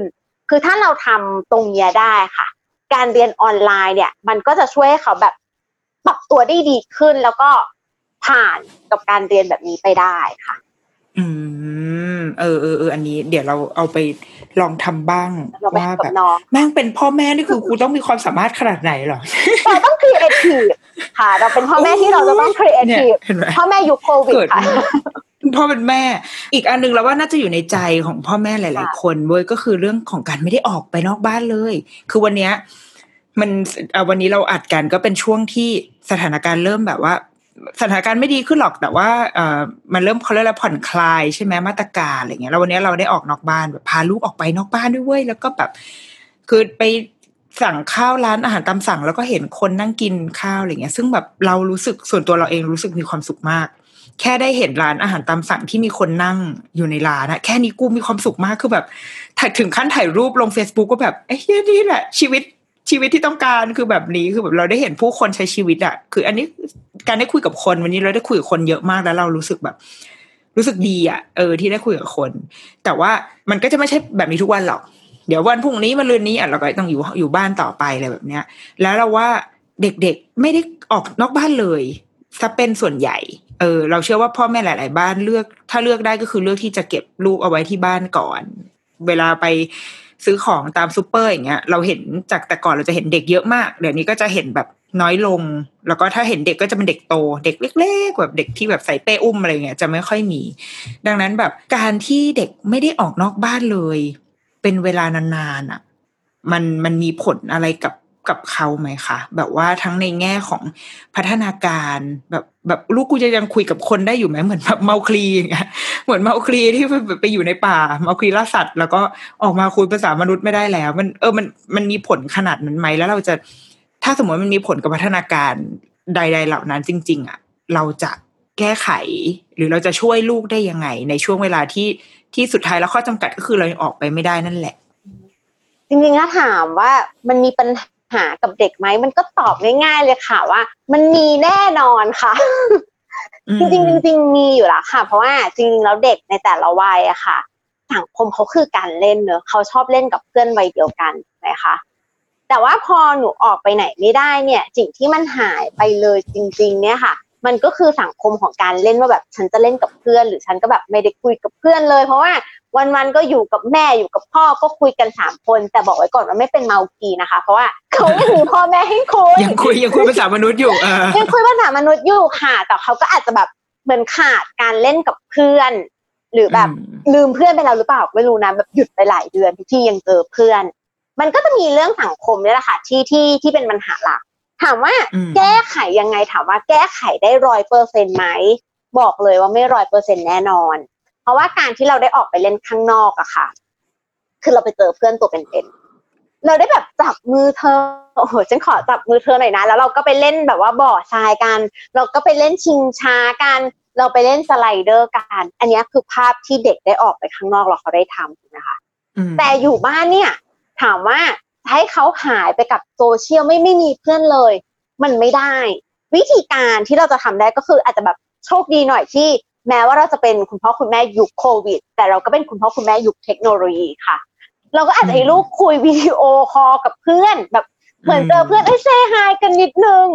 คือถ้าเราทำตรงนี้ได้ค่ะ การเรียนออนไลน์เนี่ย มันก็จะช่วยให้เขาแบบปรับตัวได้ดีขึ้นแล้วก็ผ่านกับการเรียนแบบนี้ไปได้ค่ะ อืม เออเออเอออันนี้ เดี๋ยวเราเอาไปลองทำบ้างเราไปว่าทำแบบกับน้องแม่งเป็นพ่อแม่นี่คือกูต้องมีความสามารถขนาดไหนเหรอเราต้องครีเอทีฟค่ะ เราเป็นพ่อแม่ที่เราจะต้องครีเอเนี่ยเห็นไหมพ่อแม่ยุคโควิดเกิดค่ะพ่อเป็นแม่ อีกอันหนึงเราว่าน่าจะอยู่ในใจของพ่อแม่หลายค่ะๆคนเว้ยก็คือเรื่องของการไม่ได้ออกไปนอกบ้านเลย คือวันเนี้ยมันเอ่อวันนี้เราอัดกันก็เป็นช่วงที่สถานการณ์เริ่มแบบว่า สถานการณ์ไม่ดีขึ้นหรอกแต่ว่าเออมันเริ่มเขาเรียกอะไรผ่อนคลายใช่ไหมมาตรการอะไรเงี้ยแล้ววันนี้เราได้ออกนอกบ้านแบบพาลูกออกไปนอกบ้านด้วยเว้ยแล้วก็แบบ คือไปสั่งข้าวร้านอาหารตามสั่ง แล้วก็เห็นคนนั่งกินข้าวอะไรเงี้ย ซึ่งแบบเรารู้สึกส่วนตัวเราเองรู้สึกมีความสุขมาก แค่ได้เห็นร้านอาหารตามสั่งที่มีคนนั่งอยู่ในร้านอะแค่นี้กูมีความสุขมากคือแบบถถึงขั้นถ่ายรูปลง Facebook ก็แบบเอ้ยนี่แหละชีวิต ชีวิตที่ต้องการคือแบบนี้คือแบบเราได้เห็นผู้คนใช้ชีวิตอะคือ อันนี้การได้คุยกับคนวันนี้เราได้คุยกับคนเยอะมากแล้วเรารู้สึกแบบ รู้สึกดีอะเออที่ได้คุยกับคน แต่ว่ามันก็จะไม่ใช่แบบนี้ทุกวันหรอกเดี๋ยววันพรุ่งนี้มาลืนนี้อะเราก็ต้องอยู่อยู่บ้านต่อไปอะไรแบบเนี้ย แล้วเราว่าเด็กๆไม่ได้ออกนอกบ้านเลยซะเป็นส่วนใหญ่เออเราเชื่อว่าพ่อแม่หลาย ๆ บ้านเลือก ถ้าเลือกได้ก็คือเลือกที่จะเก็บลูกเอาไว้ที่บ้านก่อน เวลาไป ซื้อของตามซูเปอร์อย่างเงี้ยเราเห็นจากแต่ก่อนเราจะเห็นเด็กเยอะมากเดี๋ยวนี้ก็จะเห็นแบบน้อยลง แล้วก็ถ้าเห็นเด็กก็จะเป็นเด็กโต เด็กเล็กๆแบบเด็กที่แบบใส่เป้อุ้มอะไรเงี้ยจะไม่ค่อยมี ดังนั้นแบบการที่เด็กไม่ได้ออกนอกบ้านเลย เป็นเวลานานๆอะ มันมันมีผลอะไรกับ กับเขาไหมคะแบบว่าทั้งในแง่ของพัฒนาการแบบแบบลูกกูจะยังคุยกับคนได้อยู่ไหมเหมือนแบบเมาคลีอย่างเงี้ยเหมือนเมาคลีที่ไปอยู่ในป่าเมาคลีล่าสัตว์ แล้วก็ออกมาคุยภาษามนุษย์ไม่ได้แล้ว มันเออมันมันมีผลขนาดนั้นไหมแล้วเราจะถ้าสมมติมันมีผลกับพัฒนาการใด ๆ เหล่านั้นจริง ๆ อะ เราจะแก้ไข หรือเราจะช่วยลูกได้ยังไง ในช่วงเวลาที่ที่สุดท้ายแล้วข้อจำกัดก็คือเรายังออกไปไม่ได้นั่นแหละจริงๆถ้าถามว่ามันมีปัญ หากับเด็กไหมมันก็ตอบง่ายๆเลยค่ะว่า มันมีแน่นอนค่ะ จริงๆจริงๆมีอยู่แล้วค่ะ เพราะว่าจริงๆแล้วเด็กในแต่ละวัยอะค่ะ สังคมเขาคือการเล่นเนอะเขาชอบเล่นกับเพื่อนวัยเดียวกันนะคะแต่ว่าพอหนูออกไปไหนไม่ได้เนี่ยสิ่งที่มันหายไปเลยจริง ๆ เนี่ยค่ะ มันก็คือสังคมของการเล่นว่าแบบฉันจะเล่นกับเพื่อน หรือฉันก็แบบไม่ได้คุยกับเพื่อนเลย เพราะว่าวันๆก็อยู่กับแม่อยู่กับพ่อก็คุยกันสามคน แต่บอกไว้ก่อนว่าไม่เป็นเมาคีนะคะ เพราะว่าเขายังมีพ่อแม่ให้คุยยังคุยยังคุยภาษามนุษย์อยู่เออยังคุยภาษามนุษย์อยู่ค่ะแต่เขาก็อาจจะแบบเหมือนขาดการเล่นกับเพื่อน หรือแบบลืมเพื่อนไปแล้วหรือเปล่าไม่รู้นะแบบหยุดไปหลายเดือนที่ยังเจอเพื่อน มันก็จะมีเรื่องสังคมนี่แหละค่ะที่ที่ที่เป็นปัญหาหลัก ถามว่าอืมแก้ไขยังไงถามว่าแก้ไขได้ร้อยเปอร์เซ็นไหมบอกเลยว่าไม่ร้อยเปอร์เซ็นแน่นอน เพราะว่าการที่เราได้ออกไปเล่นข้างนอกอะค่ะ คือเราไปเจอเพื่อนตัวเป็นๆเราได้แบบจับมือเธอโอ้โหฉันขอจับมือเธอหน่อยนะ แล้วเราก็ไปเล่นแบบว่าบ่อทรายกัน เราก็ไปเล่นชิงช้ากัน เราไปเล่นสไลเดอร์กัน อันเนี้ยคือภาพที่เด็กได้ออกไปข้างนอกแล้วเขาได้ทำนะคะอืมแต่อยู่บ้านเนี่ย ถามว่า ให้เขาหายไปกับโซเชียลไม่ไม่มีเพื่อนเลย มันไม่ได้ วิธีการที่เราจะทำได้ก็คืออาจจะแบบโชคดีหน่อยที่ แม้ว่าเราจะเป็นคุณพ่อคุณแม่ยุคโควิด แต่เราก็เป็นคุณพ่อคุณแม่ยุคเทคโนโลยีค่ะ เราก็อาจจะให้ลูกคุยวิดีโอคอลกับเพื่อนแบบเหมือนเจอเพื่อนไอ้เซฮายกันนิดนึง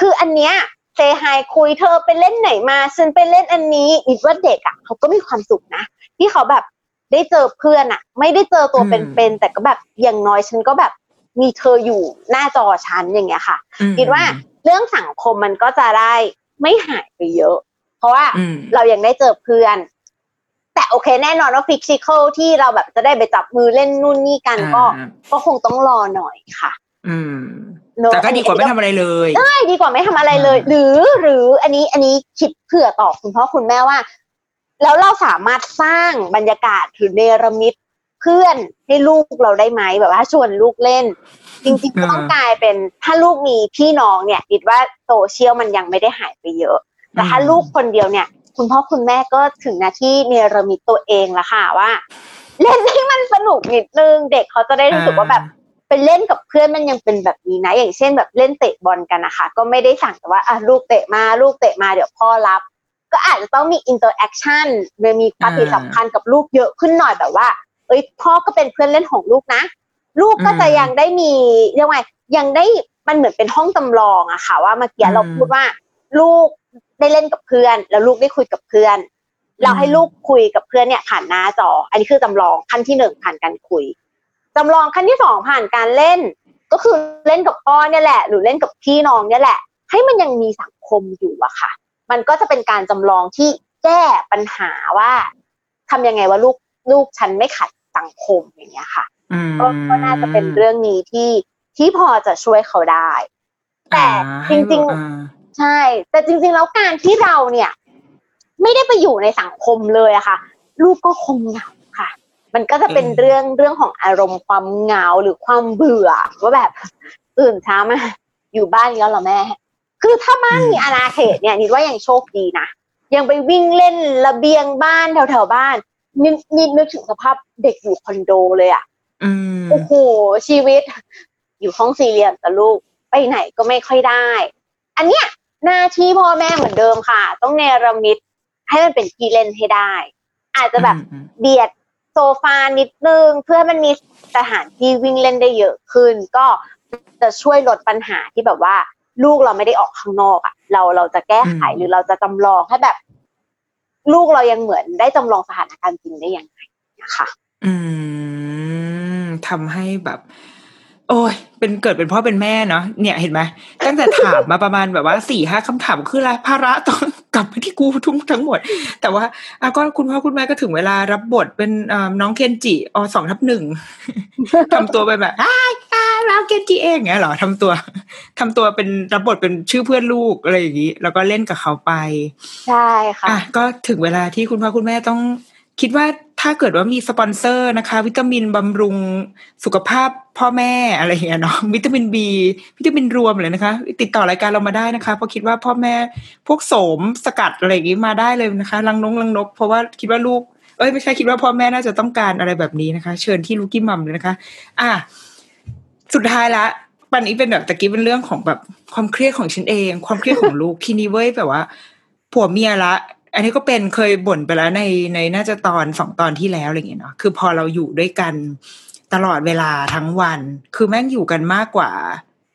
คืออันเนี้ยเซฮายคุยเธอไปเล่นไหนมาฉันไปเล่นอันนี้อีกว่าเด็กอะเขาก็มีความสุขนะ ที่เขาแบบ ได้เจอเพื่อนอะไม่ได้เจอตัวอืมเป็นๆแต่ก็แบบอย่างน้อยฉันก็แบบมีเธออยู่หน้าจอฉันอย่างเงี้ยค่ะอืมคิดว่าเรื่องสังคมมันก็จะได้ไม่หายไปเยอะ เพราะว่าอืมเรายังได้เจอเพื่อน แต่โอเคแน่นอนว่า physical ที่เราแบบจะได้ไปจับมือเล่นนู่นนี่กันก็อ่าก็คงต้องรอหน่อยค่ะ อืมเนอะแต่ก็ดีกว่าไม่ทำอะไรเลยใช่ดีกว่าไม่ทำอะไรเลยอ่าหรือหรืออันนี้อันนี้คิดเผื่อต่อคุณพ่อคุณแม่ว่า แล้วเราสามารถสร้างบรรยากาศหรือเนรมิตเพื่อนให้ลูกเราได้ไหมแบบว่าชวนลูกเล่น จริงๆต้องกลายเป็นถ้าลูกมีพี่น้องเนี่ยคิดว่าโซเชียลมันยังไม่ได้หายไปเยอะ แต่ถ้าลูกคนเดียวเนี่ย คุณพ่อคุณแม่ก็ถึงหน้าที่เนรมิตตัวเองละค่ะว่า เล่นให้มันสนุกนิดนึงเด็กเขาจะได้รู้สึกว่าแบบไปเล่นกับเพื่อนมันยังเป็นแบบนี้นะ อย่างเช่นแบบเล่นเตะบอลกันนะคะ ก็ไม่ได้สั่งแต่ว่าอะลูกเตะมาลูกเตะมาเดี๋ยวพ่อรับ ก็อาจจะต้องมี interactionมีปฏิสัมพันธ์กับลูกเยอะขึ้นหน่อยแบบว่า เอ้ยพ่อก็เป็นเพื่อนเล่นของลูกนะ ลูกก็จะอืมยังได้มีเรียกว่าไงยังได้มันเหมือนเป็นห้องจำลองอะค่ะ ว่าเมื่อกี้อืมเราพูดว่า ลูกได้เล่นกับเพื่อน แล้วลูกได้คุยกับเพื่อน เราให้ลูกคุยกับเพื่อนเนี่ยผ่านหน้าจอ อันนี้คือจำลองขั้นที่หนึ่งผ่านการคุยจำลองขั้นที่สองผ่านการเล่น ก็คือเล่นกับพ่อเนี่ยแหละ หรือเล่นกับพี่น้องเนี่ยแหละ ให้มันยังมีสังคมอยู่อะค่ะ มันก็จะเป็นการจำลองที่แก้ปัญหาว่าทำยังไงว่าลูกลูกฉันไม่ขัดสังคมอย่างเงี้ยค่ะอืมก็ก็น่าจะเป็นเรื่องนี้ที่ที่พอจะช่วยเขาได้ แต่อ่าจริงอ่าๆใช่ แต่จริง ๆ แล้วการที่เราเนี่ย ไม่ได้ไปอยู่ในสังคมเลยอะค่ะ ลูกก็คงเหงาค่ะ มันก็จะเป็นเรื่องเรื่องของอารมณ์ความเหงาหรือความเบื่อว่าแบบตื่นเช้ามาอยู่บ้านอีกแล้วเหรอแม่ คือถ้าบ้านมีอาณาเขตเนี่ยนิดว่ายังโชคดีนะยังไปวิ่งเล่นระเบียงบ้านแถวๆบ้านนิดนิดนึกถึงสภาพเด็กอยู่คอนโดเลยอะอืมโอ้โหชีวิต อยู่ห้องสี่เหลี่ยมกับลูกไปไหนก็ไม่ค่อยได้ อันเนี้ยหน้าที่พ่อแม่เหมือนเดิมค่ะ ต้องเนรมิตให้มันเป็นที่เล่นให้ได้ อาจจะแบบอืมเบียดโซฟานิดนึง เพื่อให้มันมีสถานที่วิ่งเล่นได้เยอะขึ้น ก็จะช่วยลดปัญหาที่แบบว่า ลูกเราไม่ได้ออกข้างนอกอะเราเราจะแก้ไขหรือเราจะจำลองให้แบบ ลูกเรายังเหมือนได้จำลองสถานการณ์จริงได้ยังไงนะคะอืมทำให้แบบ โอ้ย เป็นเกิดเป็นพ่อเป็นแม่เนาะเนี่ยเห็นไหมตั้งแต่ถามมาประมาณแบบว่าสี่ห้าคำถามคืออะไรภาระต้องกลับมาที่กูทุกทั้งหมด แต่ว่าอะก็คุณพ่อคุณแม่ก็ถึงเวลารับบทเป็นเอ่อน้องเคนจิอสองทับหนึ่งทำตัวไปแบบ อ้ายอ้ายน้องเคนจิเองเงี้ยเหรอทำตัวทำตัวเป็นรับบทเป็นชื่อเพื่อนลูกอะไรอย่างนี้แล้วก็เล่นกับเขาไปใช่ค่ะอะก็ถึงเวลาที่คุณพ่อคุณแม่ต้องคิดว่าถ้าเกิดว่ามีสปอนเซอร์นะคะ วิตามินบำรุงสุขภาพพ่อแม่อะไรอย่างเงี้ยเนาะวิตามินบีวิตามินรวมเลยนะคะ ติดต่อรายการเรามาได้นะคะเพราะคิดว่าพ่อแม่พวกโสมสกัดอะไรอย่างงี้มาได้เลยนะคะลังนงลังนก เพราะว่าคิดว่าลูกเอ้ยไม่ใช่คิดว่าพ่อแม่น่าจะต้องการอะไรแบบนี้นะคะ เชิญที่ลูกกี้มัมเลยนะคะ อะ สุดท้ายละปันนี้เป็นแบบตะกี้เป็นเรื่องของแบบความเครียดของฉันเอง ความเครียดของลูกทีนี้เว้ยแบบว่า ผัวเมียละ อันนี้ก็เป็นเคยบ่นไปแล้วในในน่าจะตอนสองตอนที่แล้วอะไรอย่างเงี้ยเนาะคือพอเราอยู่ด้วยกันตลอดเวลาทั้งวัน คือแม่งอยู่กันมากกว่า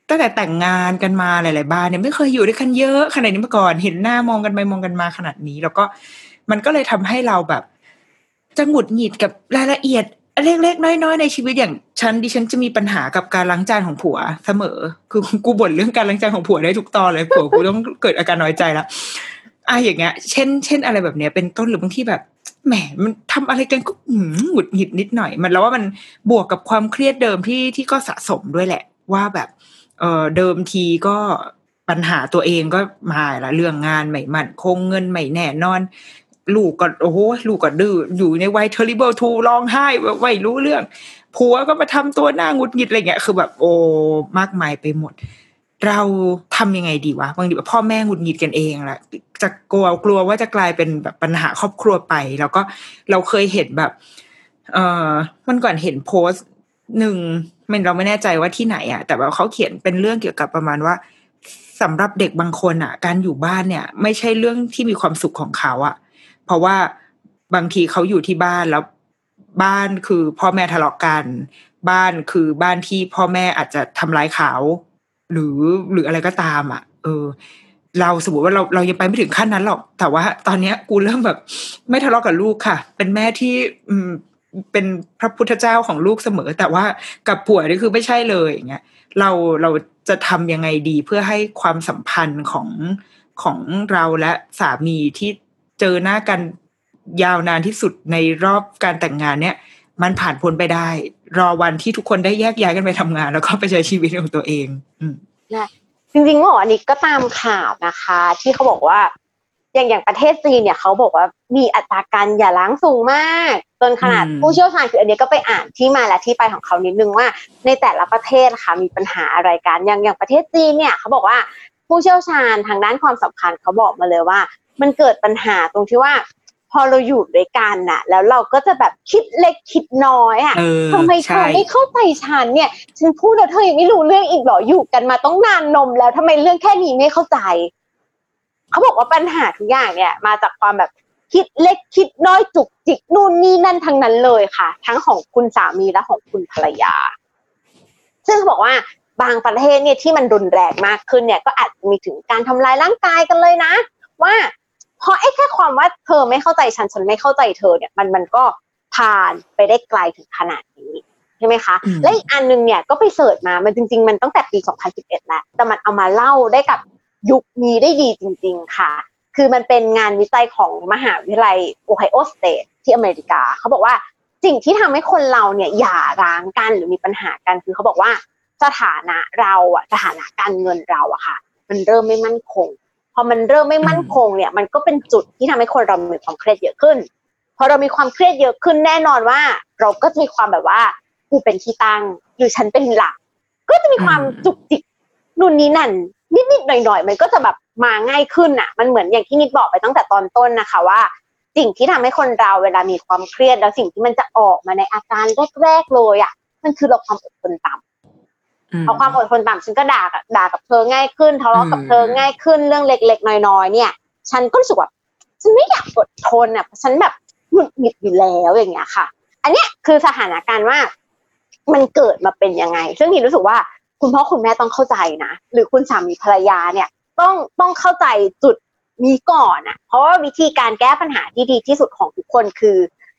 ตั้งแต่แต่งงานกันมาหลาย ๆ บ้านเนี่ยไม่เคยอยู่ด้วยกันเยอะขนาดนี้มาก่อน เห็นหน้ามองกันไปมองกันมาขนาดนี้ แล้วก็มันก็เลยทำให้เราแบบจะหงุดหงิดกับรายละเอียด เล็กๆน้อยๆในชีวิตอย่างฉันดิฉันจะมีปัญหากับการล้างจานของผัวเสมอ คือกูบ่นเรื่องการล้างจานของผัวได้ทุกตอนเลยผัวกูต้องเกิดอาการน้อยใจล้วอะอย่างเงี้ย เช่น เช่นอะไรแบบเนี้ยเป็นต้นหรือบางที่แบบแหมมันทำอะไรกันก็หืหงุดหงิดนิดหน่อย มันแล้วว่ามันบวกกับความเครียดเดิมที่ที่ก็สะสมด้วยแหละ ว่าแบบเออเดิมทีก็ปัญหาตัวเองก็มาละเรื่องงานไม่มั่นคงเงินไม่แน่นอน ลูกก็โอ้โหลูกก็ดื้ออยู่ในวัย terrible two ร้องไห้แบบไม่รู้เรื่องผัวก็มาทำตัวหน้าหงุดหงิดอะไรเงี้ยคือแบบโอ้มากมายไปหมด เราทำยังไงดีวะบางทีแบบพ่อแม่หงุดหงิดกันเองแหละจะกลัวกลัวว่าจะกลายเป็นแบบปัญหาครอบครัวไป แล้วก็เราเคยเห็นแบบ เออมันก่อนเห็นโพสต์หนึ่งมันเราไม่แน่ใจว่าที่ไหนอะแต่ว่าเขาเขียนเป็นเรื่องเกี่ยวกับประมาณว่าสำหรับเด็กบางคนอะการอยู่บ้านเนี่ย ไม่ใช่เรื่องที่มีความสุขของเขาอะ เพราะว่าบางทีเขาอยู่ที่บ้านแล้วบ้านคือพ่อแม่ทะเลาะกัน บ้านคือบ้านที่พ่อแม่อาจจะทำร้ายเขาหรือหรืออะไรก็ตาม อะ เออ เราสมมติว่าเราเรายังไปไม่ถึงขั้นนั้นหรอก แต่ว่า ตอนเนี้ย กูเริ่มแบบ ไม่ทะเลาะกับลูกค่ะ เป็นแม่ที่ อืมเป็นพระพุทธเจ้าของลูกเสมอ แต่ว่ากับผัวนี่คือไม่ใช่เลยอย่างเงี้ยเราเราจะทำยังไงดีเพื่อให้ความสัมพันธ์ของของเราและสามีที่ เจอหน้ากันยาวนานที่สุดในรอบการแต่งงานเนี่ย มันผ่านพ้นไปได้ รอวันที่ทุกคนได้แยกย้ายกันไปทำงาน แล้วก็ไปใช้ชีวิตของตัวเองอืมจริงๆเมื่อวานนี้ก็ตามข่าวนะคะ ที่เขาบอกว่า อย่างอย่างประเทศจีนเนี่ยเขาบอกว่ามีอัตราการหย่าร้างสูงมากจนขนาดอืมผู้เชี่ยวชาญคืออันเนี้ยก็ไปอ่านที่มาและที่ไปของเขานิดนึงว่า ในแต่ละประเทศค่ะมีปัญหาอะไรกันอย่างอย่างประเทศจีนเนี่ยเขาบอกว่าผู้เชี่ยวชาญทางด้านความสัมพันธ์เขาบอกมาเลยว่า มันเกิดปัญหาตรงที่ว่า พอเราอยู่ด้วยกันน่ะ แล้วเราก็จะแบบคิดเล็กคิดน้อยอะเออทำไมเธใช่อไม่เข้าใจฉันเนี่ยฉันพูดแล้วเธอยังไม่รู้เรื่องอีกเหรออยู่กันมาต้องนานนมแล้วทำไมเรื่องแค่นี้ไม่เข้าใจ เขาบอกว่าปัญหาทุกอย่างเนี่ย มาจากความแบบคิดเล็กคิดน้อยจุกจิกนู่นนี่นั่นทั้งนั้นเลยค่ะ ทั้งของคุณสามีและของคุณภรรยา ซึ่งเขาบอกว่าบางประเทศเนี่ยที่มันรุนแรงมากขึ้นเนี่ยก็อาจจะมีถึงการทำลายร่างกายกันเลยนะ ว่า เพราะไอ้แค่ความว่าเธอไม่เข้าใจฉันฉันไม่เข้าใจเธอเนี่ยมันมันก็ผ่านไปได้ไกลถึงขนาดนี้ใช่ไหมคะอืมและอีกอันหนึงเนี่ยก็ไป search มา มันจริง ๆ มันตั้งแต่ปี 2011 แล้ว แต่มันเอามาเล่าได้กับยุคนี้ได้ดีจริง ๆ ค่ะ คือมันเป็นงานวิจัยของมหาวิทยาลัยโอไฮโอสเตทที่อเมริกา เขาบอกว่าสิ่งที่ทำให้คนเราเนี่ยหย่าร้างกันหรือมีปัญหากัน คือเขาบอกว่าสถานะเราอะสถานะการเงินเราอะค่ะ มันเริ่มไม่มั่นคง พอมันเริ่มไม่มั่นคงเนี่ย มันก็เป็นจุดที่ทำให้คนเรามีความเครียดเยอะขึ้นพอเรามีความเครียดเยอะขึ้นแน่นอนว่า เราก็จะมีความแบบว่ากูเป็นที่ตั้งหรือฉันเป็นหลัก ก็จะมีความจุกจิกนู่นนี่นั่นนิดๆหน่อยๆ มันก็จะแบบมาง่ายขึ้นอะ มันเหมือนอย่างที่นิดบอกไปตั้งแต่ตอนต้นนะคะว่า สิ่งที่ทำให้คนเราเวลามีความเครียดแล้วสิ่งที่มันจะออกมาในอาการแรกๆเลยอะมันคือเราความอดทนต่ำ อืมพอความอดทนต่ำฉันก็ด่ากับด่ากับเธอง่ายขึ้นทะเลาะกับเธอง่ายขึ้นเรื่องเล็ก ๆ น้อยๆเนี่ย ฉันก็รู้สึกว่าฉันไม่อยากอดทนอะฉันแบบหงุดหงิดอยู่แล้วอย่างเงี้ยค่ะ อันเนี้ยคือสถานการณ์ว่ามันเกิดมาเป็นยังไง ซึ่งนี่รู้สึกว่าคุณพ่อคุณแม่ต้องเข้าใจนะ หรือคุณสามีภรรยาเนี่ย ต้องต้องเข้าใจจุดนี้ก่อนอะ เพราะว่าวิธีการแก้ปัญหาที่ดีที่สุดของทุกคนคือ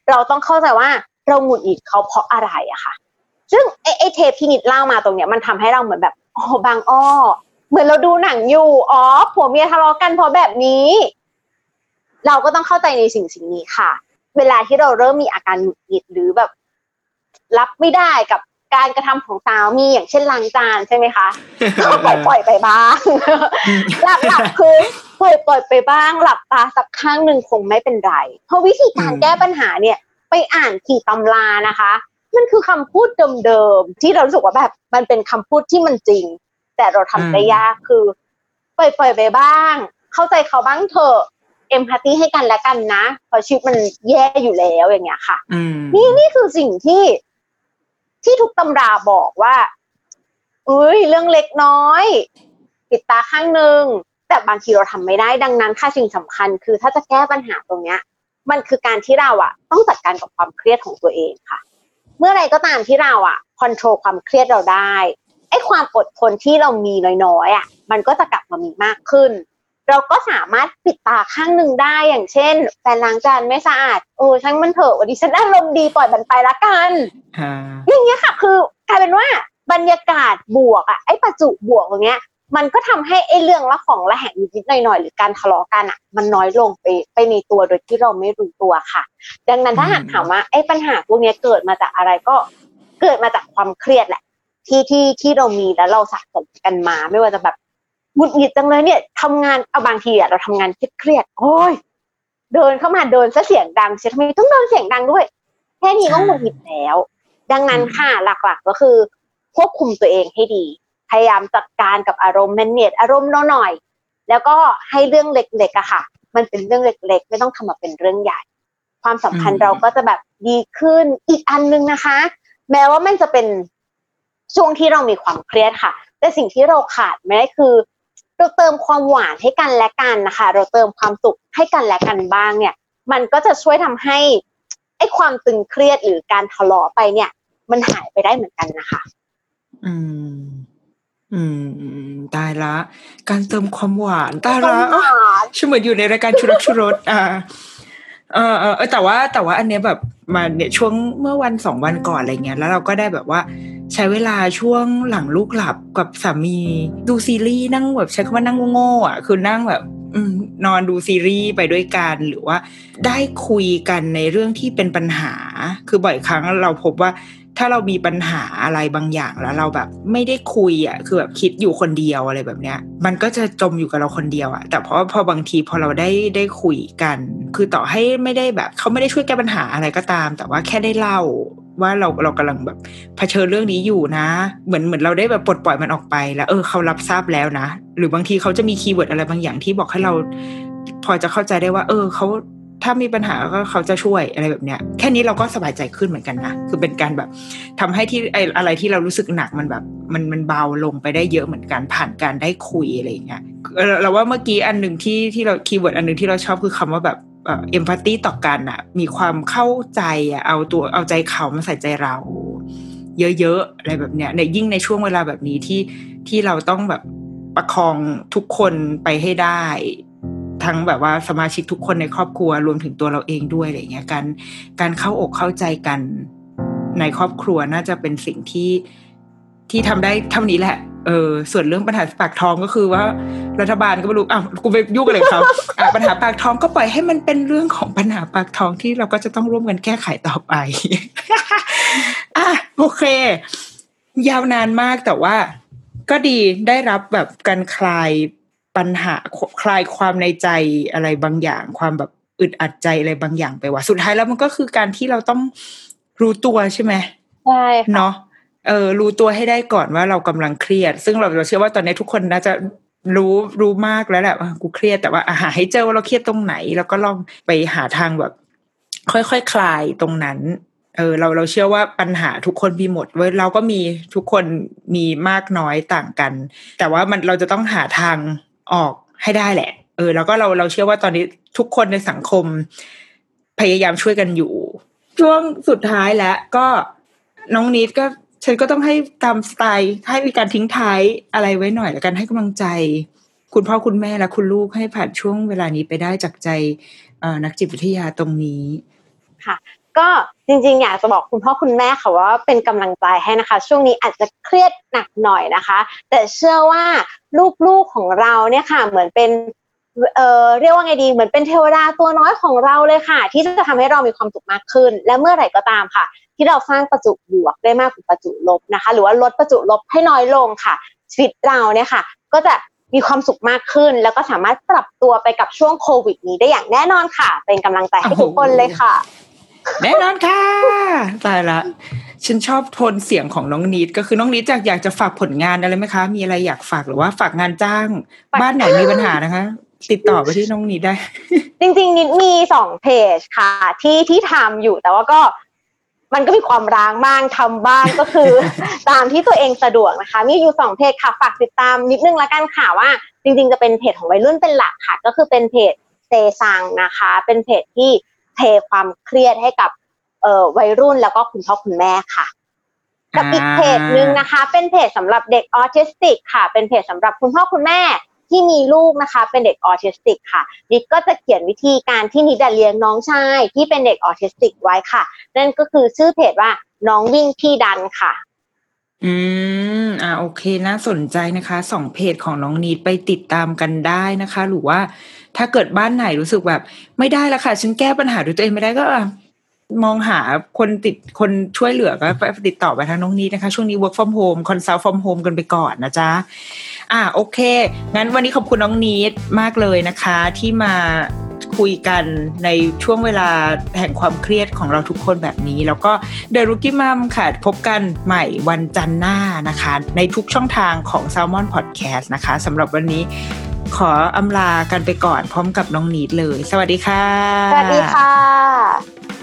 เราต้องเข้าใจว่าเราหงุดหงิดเขาเพราะอะไรอะค่ะ ซึ่งไอ้ไอ้เทปที่นิดเล่ามาตรงเนี้ยมันทำให้เราเหมือนแบบอ๋อบางอ้อ เหมือนเราดูหนังอยู่อ๋อผัวเมียทะเลาะกันเพราะแบบนี้ เราก็ต้องเข้าใจในสิ่งสิ่งนี้ค่ะ เวลาที่เราเริ่มมีอาการหงุดหงิดหรือแบบ รับไม่ได้กับการกระทำของสามีอย่างเช่นล้างจานใช่ไหมคะก็ปล่อยปล่อยไปบ้างหลับหลับคือปล่อยปล่อยไปบ้าง หลับตาสักข้างหนึ่งคงไม่เป็นไร เพราะวิธีการอืมแก้ปัญหาเนี่ย ไปอ่านกี่ตำรานะคะ มันคือคำพูดเดิมๆที่เรารู้สึกว่าแบบ มันเป็นคำพูดที่มันจริง แต่เราทำได้ยากคือปล่อยปล่อยไปบ้าง เข้าใจเขาบ้างเถอะเอมพัตตีให้กันและกันนะเพราะชีวิตมันแย่อยู่แล้วอย่างเงี้ยค่ะอืมนี่นี่คือสิ่งที่ที่ทุกตำราบอกว่าอุ้ยเรื่องเล็กน้อย ปิดตาข้างหนึ่งแต่บางทีเราทำไม่ได้ดังนั้นค่าสิ่งสำคัญ คือถ้าจะแก้ปัญหาตรงเนี้ย มันคือการที่เราอะต้องจัดการกับความเครียดของตัวเองค่ะ เมื่อไรก็ตามที่เราอะคอนโทรลความเครียดเราได้ไอ้ความอดทนที่เรามีน้อยๆอะมันก็จะกลับมามีมากขึ้น เราก็สามารถปิดตาข้างหนึ่งได้อย่างเช่นแฟนล้างจานไม่สะอาดเออช่างมันเถอะวันนี้ฉันอารมณ์ดีปล่อยมันไปละกันอ่าอย่างเงี้ยค่ะ คือกลายเป็นว่าบรรยากาศบวกอะไอ้ประจุบวกตรงเนี้ย มันก็ทำให้ไอ้เรื่องละของละแหงนิดๆหน่อยๆหรือการทะเลาะกันอะมันน้อยลงไปไปในตัวโดยที่เราไม่รู้ตัวค่ะ ดังนั้นถ้าหากถามว่าไอ้ปัญหาพวกเนี้ยเกิดมาจากอะไรก็เกิดมาจากความเครียดแหละ ที่ที่ที่เรามีแล้วเราสะสมกันมา ไม่ว่าจะแบบหงุดหงิดจังเลยเนี่ยทำงานเอาบางทีอะเราทำงานเครียดๆโอ้ยเดินเข้ามาเดินซะเสียงดังเสียทำไมต้องเดินเสียงดังด้วย แค่นี้ก็หงุดหงิดแล้ว ดังนั้นค่ะหลักๆก็คือควบคุมตัวเองให้ดี พยายามจัดการกับอารมณ์แมนเนจอารมณ์เราหน่อย แล้วก็ให้เรื่องเล็กๆอะค่ะ มันเป็นเรื่องเล็ก ๆ ไม่ต้องทำมาเป็นเรื่องใหญ่ ความสัมพันธ์เราก็จะแบบดีขึ้นอีกอันนึงนะคะ แม้ว่ามันจะเป็นช่วงที่เรามีความเครียดค่ะ แต่สิ่งที่เราขาดไม่ได้คือ เราเติมความหวานให้กันและกันนะคะ เราเติมความสุขให้กันและกันบ้างเนี่ย มันก็จะช่วยทำให้ไอ้ความตึงเครียดหรือการทะเลาะไปเนี่ย มันหายไปได้เหมือนกันนะคะ อืม อืมอืมตายละ การเติมความหวานตายละความหวานฉันเหมือนอยู่ในรายการชุรักชุรสอ่าเออเออเออแต่ว่าแต่ว่าอันเนี้ยแบบมาเนี่ยช่วงเมื่อวันสองวันก่อนอะไรเงี้ยแล้วเราก็ได้แบบว่า ใช้เวลาช่วงหลังลูกหลับกับสามีดูซีรีส์นั่งแบบใช้คำว่านั่งโง่ๆอะคือนั่งแบบอืมนอนดูซีรีส์ไปด้วยกันหรือว่าได้คุยกันในเรื่องที่เป็นปัญหา คือบ่อยครั้งเราพบว่า ถ้าเรามีปัญหาอะไรบางอย่างแล้วเราแบบไม่ได้คุยอะคือแบบคิดอยู่คนเดียวอะไรแบบเนี้ย มันก็จะจมอยู่กับเราคนเดียวอะ แต่เพราะพอบางทีพอเราได้ได้คุยกัน คือต่อให้ไม่ได้แบบเขาไม่ได้ช่วยแก้ปัญหาอะไรก็ตาม แต่ว่าแค่ได้เล่าว่าเราเรากำลังแบบเผชิญเรื่องนี้อยู่นะ เหมือนเหมือนเราได้แบบปลดปล่อยมันออกไปแล้ว เออเขารับทราบแล้วนะ หรือบางทีเขาจะมีคีย์เวิร์ดอะไรบางอย่างที่บอกให้เรา พอจะเข้าใจได้ว่า เออเขา ถ้ามีปัญหาก็เขาจะช่วยอะไรแบบเนี้ย แค่นี้เราก็สบายใจขึ้นเหมือนกันนะ คือเป็นการแบบทำให้ที่ไออะไรที่เรารู้สึกหนักมันแบบ มันมันเบาลงไปได้เยอะเหมือนกันผ่านการได้คุยอะไรอย่างเงี้ยเราว่าเมื่อกี้อันหนึ่งที่ที่เรา keyword อันหนึ่งที่เราชอบคือคำว่าแบบ empathy ต่อกันอะมีความเข้าใจอะเอาตัวเอาใจเขามาใส่ใจเรา เยอะๆอะไรแบบเนี้ยในยิ่งในช่วงเวลาแบบนี้ที่ที่เราต้องแบบประคองทุกคนไปให้ได้ ทั้งแบบว่าสมาชิกทุกคนในครอบครัวรวมถึงตัวเราเองด้วยอะไรเงี้ยการการเข้าอกเข้าใจกันในครอบครัวน่าจะเป็นสิ่งที่ที่ทำได้เท่านี้แหละเออส่วนเรื่องปัญหาปากท้องก็คือว่า รัฐบาลก็ไม่รู้อ้าวกูไปยุ่งอะไรกับเขาอะปัญหาปากท้องก็ปล่อยให้มันเป็นเรื่องของปัญหาปากท้องที่เราก็จะต้องร่วมกันแก้ไขต่อไปอะโอเค ยาวนานมากแต่ว่า ก็ดีได้รับแบบการคลาย ปัญหาคลายความในใจอะไรบางอย่าง ความแบบอึดอัดใจอะไรบางอย่างไปว่าสุดท้ายแล้วมันก็คือการที่เราต้องรู้ตัวใช่ไหมใช่ค่ะเนาะเออรู้ตัวให้ได้ก่อนว่าเรากำลังเครียด ซึ่งเราเราเชื่อว่าตอนนี้ทุกคนน่าจะรู้รู้มากแล้วแหละว่ากูเครียดแต่ว่าอาหาให้เจอว่าเราเครียดตรงไหน แล้วก็ลองไปหาทางแบบ ค่อยๆคคลายตรงนั้น เออ เราเราเชื่อว่าปัญหาทุกคนมีหมดเว้ยเราก็มีทุกคนมีมากน้อยต่างกัน แต่ว่ามันเราจะต้องหาทาง ออกให้ได้แหละ เออ แล้วก็เราเราเชื่อว่าตอนนี้ทุกคนในสังคม พยายามช่วยกันอยู่ ช่วงสุดท้ายแล้วก็น้องนิดก็ฉันก็ต้องให้ตามสไตล์ให้มีการทิ้งท้ายอะไรไว้หน่อย แล้วกันให้กำลังใจ คุณพ่อคุณแม่และคุณลูกให้ผ่านช่วงเวลานี้ไปได้จากใจนักจิตวิทยาตรงนี้ค่ะ ก็จริงๆ อยากจะบอกคุณพ่อคุณแม่ค่ะว่าเป็นกำลังใจให้นะคะ ช่วงนี้อาจจะเครียดหนักหน่อยนะคะ แต่เชื่อว่าลูกๆของเราเนี่ยค่ะเหมือนเป็นเอ่อเรียกว่าไงดีเหมือนเป็นเทวดาตัวน้อยของเราเลยค่ะ ที่จะทำให้เรามีความสุขมากขึ้น และเมื่อไหร่ก็ตามค่ะ ที่เราสร้างประจุบวกได้มากกว่าประจุลบนะคะ หรือว่าลดประจุลบให้น้อยลงค่ะชีวิตเราเนี่ยค่ะ ก็จะมีความสุขมากขึ้น แล้วก็สามารถปรับตัวไปกับช่วงโควิดนี้ได้อย่างแน่นอนค่ะ เป็นกำลังใจให้ทุกคนเลยค่ะ แน่นอนค่ะตายละฉันชอบโทนเสียงของน้องนิดก็คือน้องนิดจากอยากจะฝากผลงานอะไรไหมคะ มีอะไรอยากฝากหรือว่าฝากงานจ้างฝากบ้านไหนมีปัญหานะคะ ติดต่อไปที่น้องนิดได้ จริง ๆ นิดมีสองเพจค่ะ ที่ที่ทำอยู่แต่ว่าก็มันก็มีความร้างบ้างทำบ้างก็คือ ตามที่ตัวเองสะดวกนะคะ มีอยู่สองเพจค่ะฝากติดตามนิดนึงละกันค่ะว่า จริง ๆ จะเป็นเพจของวัยรุ่นเป็นหลักค่ะ ก็คือเป็นเพจเซซังนะคะ เป็นเพจที่ เทความเครียดให้กับเอ่อวัยรุ่นแล้วก็คุณพ่อคุณแม่ค่ะกับอีกเพจหนึ่งนะคะ เป็นเพจสำหรับเด็กออทิสติกค่ะ เป็นเพจสำหรับคุณพ่อคุณแม่ที่มีลูกนะคะ เป็นเด็กออทิสติกค่ะนิดก็จะเขียนวิธีการที่นิดเลี้ยงน้องชายที่เป็นเด็กออทิสติกไว้ค่ะ นั่นก็คือชื่อเพจว่าน้องวิ่งพี่ดันค่ะ อืม อ่าโอเคน่าสนใจนะคะสองเพจของน้องนีดไปติดตามกันได้นะคะ หรือว่า ถ้าเกิดบ้านไหนรู้สึกแบบ ไม่ได้ละค่ะ ฉันแก้ปัญหาด้วยตัวเองไม่ได้ก็มองหาคนติดคนช่วยเหลือก็ติดต่อไปทางน้องนีดนะคะ ช่วงนี้ work from home consult from home กันไปก่อนนะจ๊ะ อ่าโอเค งั้นวันนี้ขอบคุณน้องนีดมากเลยนะคะ ที่มาคุยกันในช่วงเวลาแห่งความเครียดของเราทุกคนแบบนี้ แล้วก็เดรุกี้มัมค่ะ พบกันใหม่วันจันทร์หน้านะคะ ในทุกช่องทางของ s ซ l m o n Podcast นะคะสำหรับวันนี้ ขออำลากันไปก่อนพร้อมกับน้องนีดเลย สวัสดีค่ะ สวัสดีค่ะ